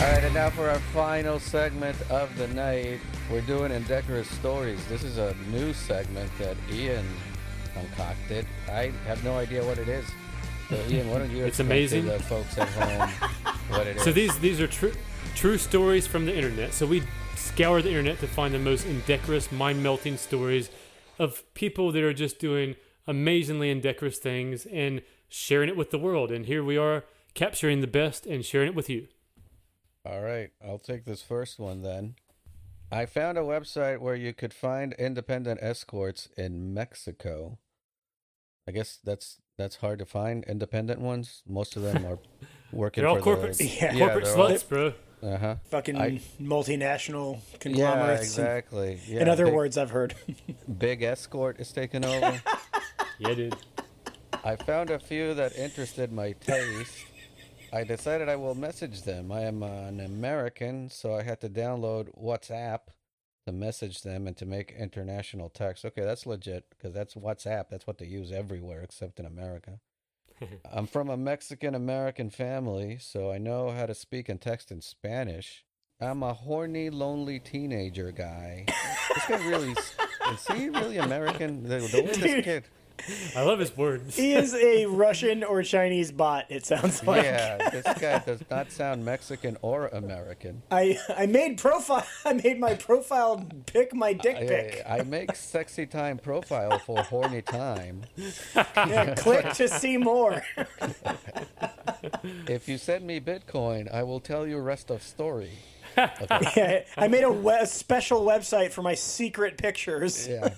All right, and now for our final segment of the night, we're doing indecorous stories. This is a new segment that Ian concocted. I have no idea what it is. So, Ian, why don't you [laughs] It's amazing. to the folks at home what it is? So these these are true true stories from the internet. So we scour the internet to find the most indecorous, mind melting stories of people that are just doing amazingly indecorous things and sharing it with the world. And here we are capturing the best and sharing it with you. All right, I'll take this first one then. I found a website where you could find independent escorts in Mexico. I guess that's that's hard to find independent ones. Most of them are [laughs] working They're all for corporate the [laughs] Yeah. corporate they're all- sluts, bro. Uh-huh. Fucking I- multinational Yeah, conglomerates. exactly. Yeah, In other big, words, I've heard. [laughs] big escort is taking over. [laughs] Yeah, dude. I found a few that interested my taste. I decided I will message them. I am an American, so I had to download WhatsApp to message them and to make international text. Okay, that's legit because that's WhatsApp. That's what they use everywhere except in America. [laughs] I'm from a Mexican American family, so I know how to speak and text in Spanish. I'm a horny, lonely teenager guy. this guy really is, is he really American? The, the way this kid. I love his words. he is a Russian or Chinese bot, it sounds like. Yeah, this guy does not sound Mexican or American. I, I made profile [laughs] I made my profile pic my dick pic. I, I make sexy time profile for horny time. Yeah, click to see more. [laughs] If you send me Bitcoin, I will tell you rest of story. [laughs] Yeah, I made a, we- a special website for my secret pictures. Yeah.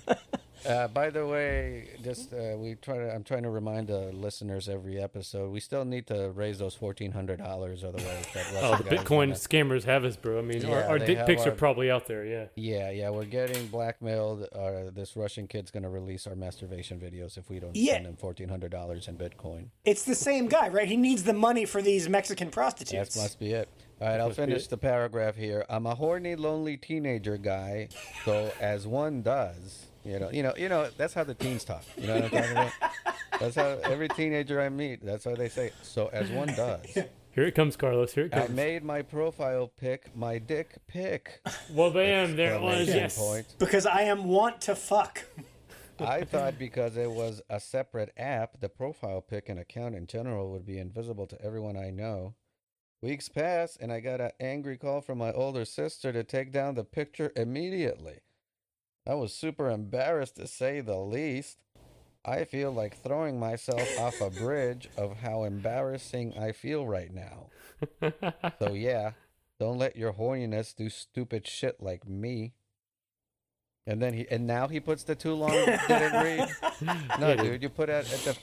Uh, by the way, just uh, we try to. I'm trying to remind the listeners every episode. We still need to raise those fourteen hundred dollars, otherwise that Oh, the Bitcoin gonna- scammers have us, bro. I mean, our, Yeah, our they dick pics our- are probably out there. Yeah. Yeah, yeah, we're getting blackmailed. Uh, this Russian kid's gonna release our masturbation videos if we don't Yeah. send him fourteen hundred dollars in Bitcoin. It's the same guy, right? He needs the money for these Mexican prostitutes. That must be it. All right, I'll finish the paragraph here. I'm a horny, lonely teenager guy, so as one does, you know, you know, you know, that's how the teens talk. You know what I'm talking about? [laughs] That's how every teenager I meet. That's how they say. So as one does, [laughs] Here it comes, Carlos. Here it comes. I made my profile pic my dick pic. well, bam, there it was. Yes. point. because I am want to fuck. [laughs] I thought because it was a separate app, the profile pic and account in general would be invisible to everyone I know. Weeks passed, and I got an angry call from my older sister to take down the picture immediately. I was super embarrassed to say the least. I feel like throwing myself off a bridge of how embarrassing I feel right now. so, [laughs] yeah, don't let your horniness do stupid shit like me. And then he, and now he puts the too long [laughs] didn't read. No, dude. you put it at the.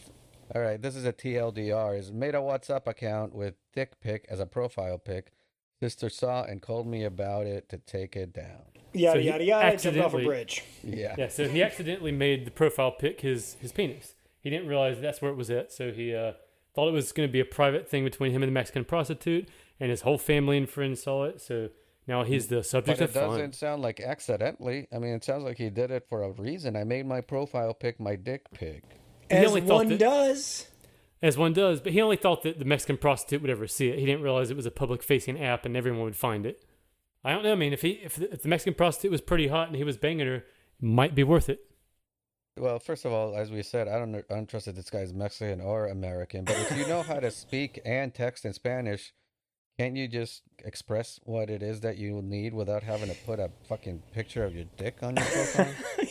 All right, this is a TLDR. Is made a WhatsApp account with dick pic as a profile pic. Sister saw and called me about it to take it down. Yada So yada yada. Jumped off a bridge. Yeah. Yeah, so he accidentally made the profile pic his his penis. He didn't realize that's where it was at, so he uh, thought it was going to be a private thing between him and the Mexican prostitute, and his whole family and friends saw it. So now he's the But subject it of fun. That doesn't sound like accidentally. I mean, it sounds like he did it for a reason. I made my profile pic my dick pic. As only one that- does. As one does, but he only thought that the Mexican prostitute would ever see it. He didn't realize it was a public facing app and everyone would find it. I don't know. I mean, if he if the, if the Mexican prostitute was pretty hot and he was banging her, it might be worth it. Well, first of all, as we said, I don't, I don't trust that this guy's Mexican or American. But if you know how to speak and text in Spanish, can't you just express what it is that you need without having to put a fucking picture of your dick on your profile? [laughs]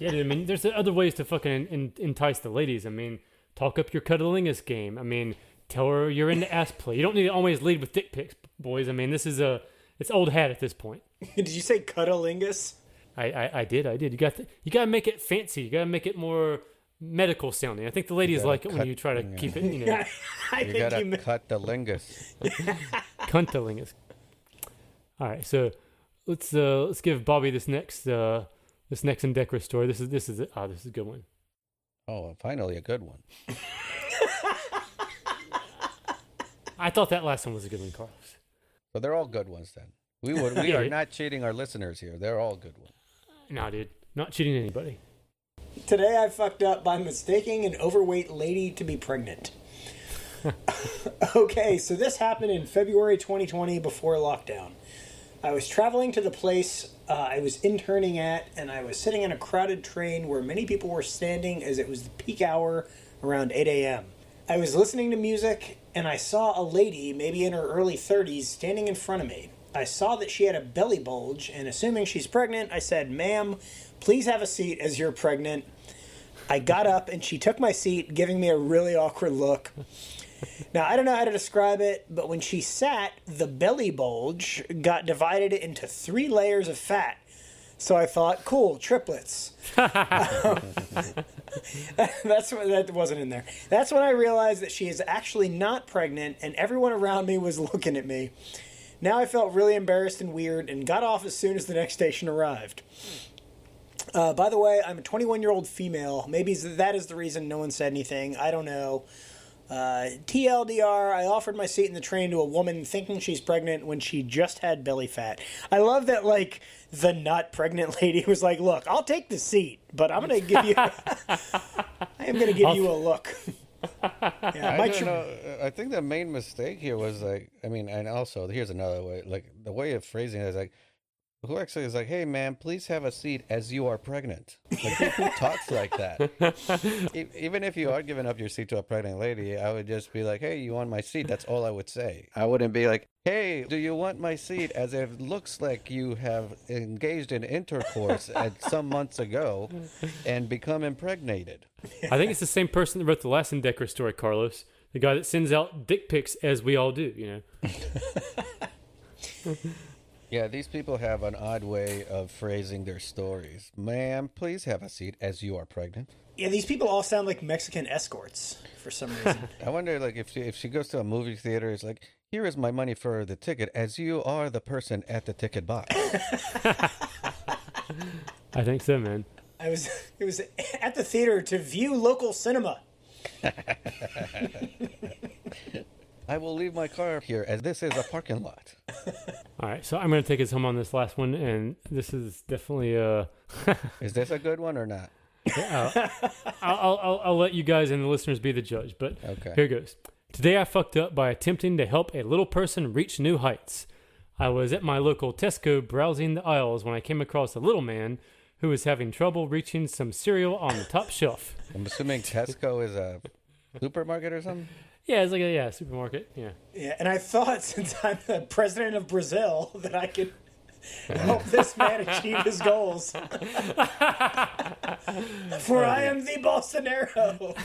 Yeah, dude, I mean, there's other ways to fucking en- entice the ladies. I mean, talk up your cuddlingus game. I mean, tell her you're into ass play. You don't need to always lead with dick pics, boys. I mean, this is a it's old hat at this point. [laughs] Did you say cuddalingus? I I, I did I did. You got to, you got to make it fancy. You got to make it more medical sounding. I think the ladies like it when you try to yeah. keep it, you know, [laughs] I You think gotta you meant cut the lingus. [laughs] cuntilingus. All right, so let's uh let's give Bobby this next uh this next indecorous story. This is this is ah this is a good one. Oh, finally a good one. I thought that last one was a good one, Carlos. So they're all good ones then. We would we Yeah. [laughs] are not cheating our listeners here. They're all good ones. Nah, dude, not cheating anybody. Today I fucked up by mistaking an overweight lady to be pregnant. [laughs] okay, so this happened in February 2020 before lockdown. I was traveling to the place uh, I was interning at, and I was sitting in a crowded train where many people were standing as it was the peak hour around 8 a.m. I was listening to music, and I saw a lady, maybe in her early 30s, standing in front of me. I saw that she had a belly bulge, and assuming she's pregnant, I said, Ma'am, please have a seat as you're pregnant. I got up, and she took my seat, giving me a really awkward look. Now, I don't know how to describe it, but when she sat, the belly bulge got divided into three layers of fat. So I thought, cool, triplets. [laughs] [laughs] That's what that wasn't in there. That's when I realized that she is actually not pregnant, and everyone around me was [laughs] looking at me. Now I felt really embarrassed and weird, and got off as soon as the next station arrived. Uh, by the way, I'm a 21 year old female. Maybe that is the reason no one said anything. I don't know. Uh, TLDR, I offered my seat in the train to a woman thinking she's pregnant when she just had belly fat. I love that, like, the not pregnant [laughs] lady was like, Look, I'll take the seat, but I'm going to give you. [laughs] I am going to give you a look. [laughs] yeah, I my don't tr- know. I think the main mistake here was like, I mean, and also here's another way. Like the way of phrasing it is like, who actually is like, "Hey, man, please have a seat as you are pregnant." Like who, talks like that? [laughs] E- Even if you are giving up your seat to a pregnant lady, I would just be like, "Hey, you want my seat?" That's all I would say. I wouldn't be like, "Hey, do you want my seat?" As if it looks like you have engaged in intercourse [laughs] at some months ago and become impregnated. I think it's the same person that wrote the last indecorous story, Carlos. The guy that sends out dick pics as we all do, you know. [laughs] Yeah, these people have an odd way of phrasing their stories. Ma'am, please have a seat as you are pregnant. yeah, these people all sound like Mexican escorts for some [laughs] reason. I wonder, like, if she, if she goes to a movie theater, it's like, here is my money for the ticket, as you are the person at the ticket box. [laughs] I think so, man. I was it was at the theater to view local cinema. [laughs] I will leave my car here, as this is a parking lot. All right, so I'm going to take us home on this last one, and this is definitely a. [laughs] Is this a good one or not? I'll, I'll, I'll, I'll let you guys and the listeners be the judge, but Okay. here goes. Today I fucked up by attempting to help a little person reach new heights. I was at my local Tesco browsing the aisles when I came across a little man who was having trouble reaching some cereal on the top shelf. I'm assuming Tesco is a supermarket or something? Yeah, it's like a yeah supermarket. Yeah, Yeah, and I thought [laughs] since I'm the president of Brazil [laughs] that I could help this man [laughs] achieve his goals. For I am the Bolsonaro.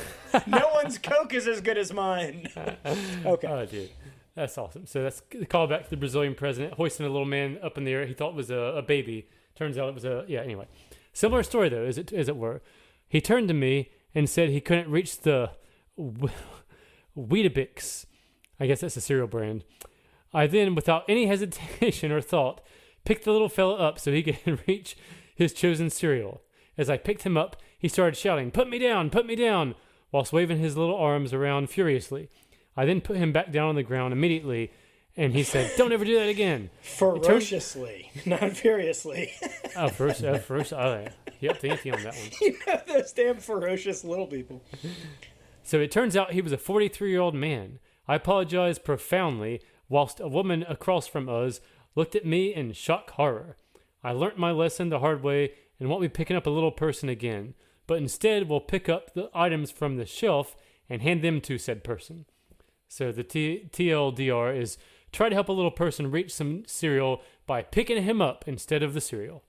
No one's Coke is as good as mine. Okay. oh dude, that's awesome. So that's the callback to the Brazilian president hoisting a little man up in the air. He thought it was a, a baby. Turns out it was a yeah. Anyway, similar story though, as it as it were. He turned to me and said he couldn't reach the Weetabix. I guess that's a cereal brand. I then, without any [laughs] hesitation or thought, picked the little fellow up so he could [laughs] reach his chosen cereal. As I picked him up, he started shouting, Put me down, put me down, whilst waving his little arms around furiously. I then put him back down on the ground immediately, and he said, Don't ever do that again. [laughs] Ferociously, not furiously. Oh, first, uh, first, oh, yeah. The on that one. you know those damn ferocious little people. So it turns out he was a 43 year old man. I apologized profoundly, whilst a woman across from us looked at me in shock horror. I learnt my lesson the hard way and won't be picking up a little person again, but instead will pick up the items from the shelf and hand them to said person. So the T- TLDR is try to help a little person reach some cereal by picking him up instead of the cereal.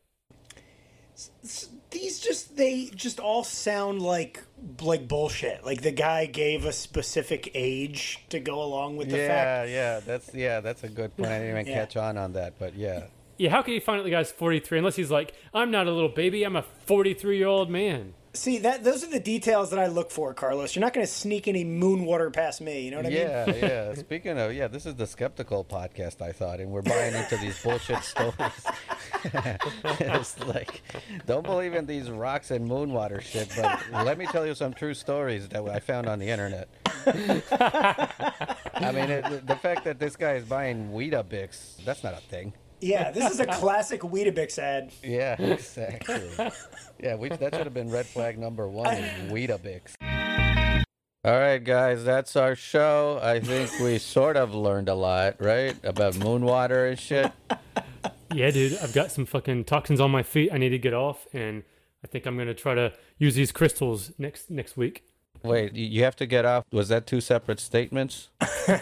These just they just all sound like like bullshit. Like the guy gave a specific age to go along with the fact. Yeah, yeah, that's yeah, that's a good point. I didn't even [laughs] Yeah. catch on on that, but yeah. Yeah, how can you find out the guy's 43 unless he's like, I'm not a little baby, I'm a 43 year old man. See that those are the details that I look for, Carlos. You're not going to sneak any moon water past me. You know what I mean? Yeah, yeah. [laughs] Speaking of, yeah, this is the skeptical podcast, I thought, and we're buying into these bullshit [laughs] stories. [laughs] it's like, don't believe in these rocks and moon water shit, but let me tell you some true stories that I found on the internet. I mean, it, the fact that this guy is buying Weetabix, that's not a thing. Yeah, this is a [laughs] classic Weetabix ad. Yeah, exactly. yeah, we, that should have been red flag number one is [laughs] Weetabix. All right, guys, that's our show. I think we sort of learned a lot, right? About moonwater and shit. [laughs] Yeah, dude, I've got some fucking toxins on my feet. I need to get off, and I think I'm gonna try to use these crystals next next week. Wait, you have to get off. Was that two separate statements? [laughs] I think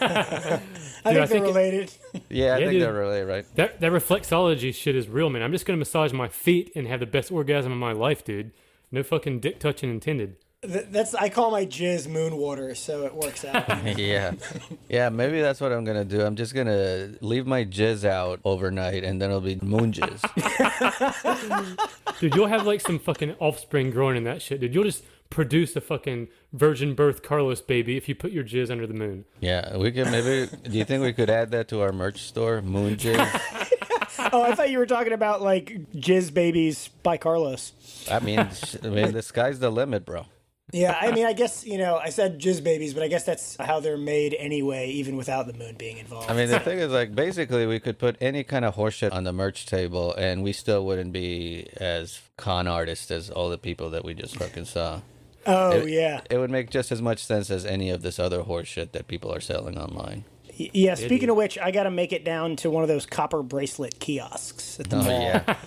I they're think it- related. Yeah, I Yeah, think dude. they're really right. That that reflexology shit is real, man. I'm just gonna massage my feet and have the best orgasm of my life, dude. No fucking dick touching intended. Th- That's I call my jizz moon water, so it works out. [laughs] yeah. Yeah, maybe that's what I'm going to do. I'm just going to leave my jizz out overnight and then it'll be moon jizz. [laughs] Dude, you'll have like some fucking offspring growing in that shit, dude. You'll just produce a fucking virgin birth Carlos baby if you put your jizz under the moon. yeah, we could maybe. Do you think we could add that to our merch store? Moon jizz? [laughs] oh, I thought you were talking about like jizz babies by Carlos. I mean, I mean, the sky's the limit, bro. Yeah, I mean, I guess you know, I said jizz babies, but I guess that's how they're made anyway, even without the moon being involved. I mean, the thing is, like, basically, we could put any kind of horseshit on the merch table, and we still wouldn't be as con artists as all the people that we just fucking saw. Oh it- yeah, It would make just as much sense as any of this other horseshit that people are selling online. Yeah. Speaking dude. of which, I got to make it down to one of those copper bracelet kiosks at the Oh mall. yeah. [laughs]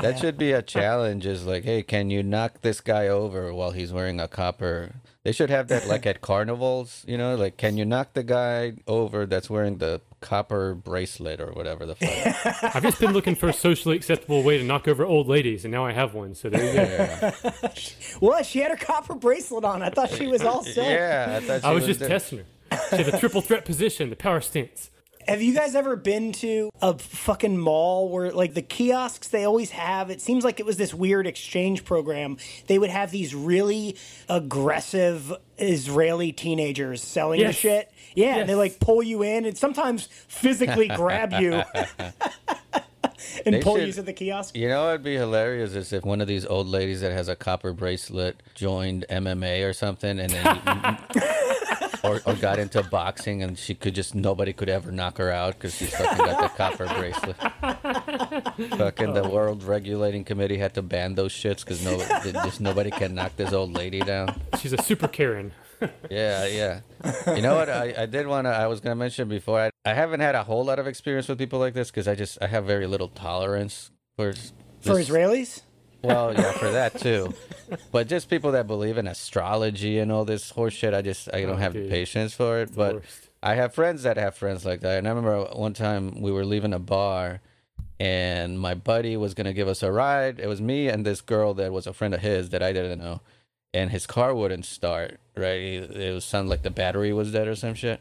That should be a challenge. Is like, hey, can you knock this guy over while he's wearing a copper? They should have that like [laughs] at carnivals, you know, like can you knock the guy over that's wearing the copper bracelet or whatever the fuck? [laughs] I've just been looking for a socially acceptable way to knock over old ladies, and now I have one. So there you go. Yeah, [laughs] What? She had her copper bracelet on. I thought she was all set. yeah. I, thought I she was just there. testing her. She had the triple threat position, the power stance. Have you guys ever been to a fucking mall where, like, the kiosks they always have? It seems like it was this weird exchange program. They would have these really aggressive Israeli teenagers selling the shit. Yeah, and they like pull you in and sometimes physically [laughs] grab you [laughs] and They pull you to the kiosk. You know it'd be hilarious is if one of these old ladies that has a copper bracelet joined MMA or something, and then [laughs] or, or got into boxing, and she could just nobody could ever knock her out because she's fucking got the copper bracelet. fucking the World Regulating Committee had to ban those shits because no, just nobody can knock this old lady down. She's a super Karen. Yeah, yeah. You know what? I, I did want to. I was gonna mention before. I, I haven't had a whole lot of experience with people like this because I just I have very little tolerance for For this- Israelis? Well, yeah, for that too. But just people that believe in astrology and all this horseshit, I just I don't Oh, have the patience for it. But. I have friends that have friends like that. And I remember one time we were leaving a bar and my buddy was gonna give us a ride. It was me and this girl that was a friend of his that I didn't know. And his car wouldn't start, right? It was sounded like the battery was dead or some shit.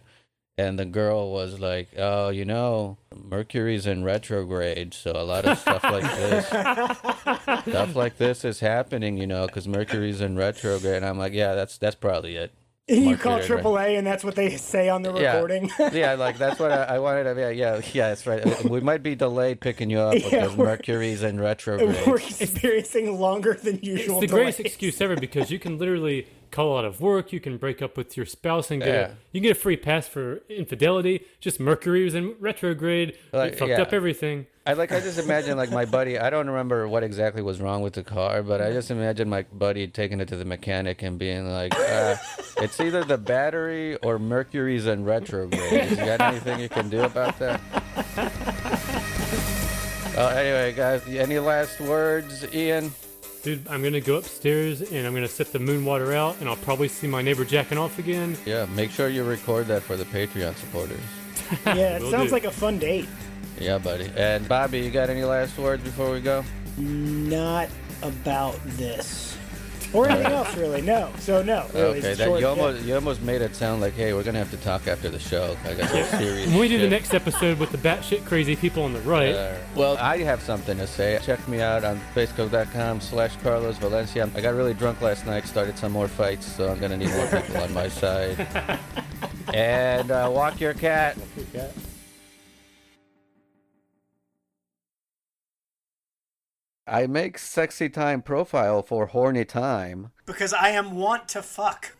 And the girl was like, "Oh, you know, Mercury's in retrograde, so a lot of stuff like this, [laughs] stuff like this is happening, you know, because Mercury's in retrograde." And I'm like, "Yeah, that's that's probably it." You call Marketed, right? AAA and that's what they say on the Yeah. recording? [laughs] yeah, like that's what I, I wanted to. Yeah, yeah, yeah. That's right. We might be delayed picking you up [laughs] Yeah, because Mercury's in retrograde. We're experiencing longer than usual. It's the greatest excuse ever because you can literally call out of work, you can break up with your spouse and get Yeah. a, you can get a free pass for infidelity. Just Mercury was in retrograde, Like, it fucked yeah. up everything. I like. I just imagine like my buddy. I don't remember what exactly was wrong with the car, but I just imagine my buddy taking it to the mechanic and being like, uh, [laughs] "It's either the battery or Mercury's in retrograde. You got anything you can do about that?" [laughs] Uh, anyway, guys, any last words, Ian? Dude, I'm gonna go upstairs and I'm gonna set the moon water out, and I'll probably see my neighbor jacking off again. Yeah, make sure you record that for the Patreon supporters. [laughs] Yeah, it Will sounds do. like a fun date. Yeah, buddy. And Bobby, you got any last words before we go? Not about this. Or anything else, really. No. So, no. Really, Okay, that you almost you almost made it sound like, hey, we're gonna have to talk after the show. I got some serious. When we do the next episode with the batshit crazy people on the right, Uh, well, I have something to say. Check me out on facebook.com slash Carlos Valencia. I got really drunk last night, started some more fights, so I'm going to need more people on my [laughs] side. And uh, walk your cat. I make sexy time profile for horny time. Because I am want to fuck.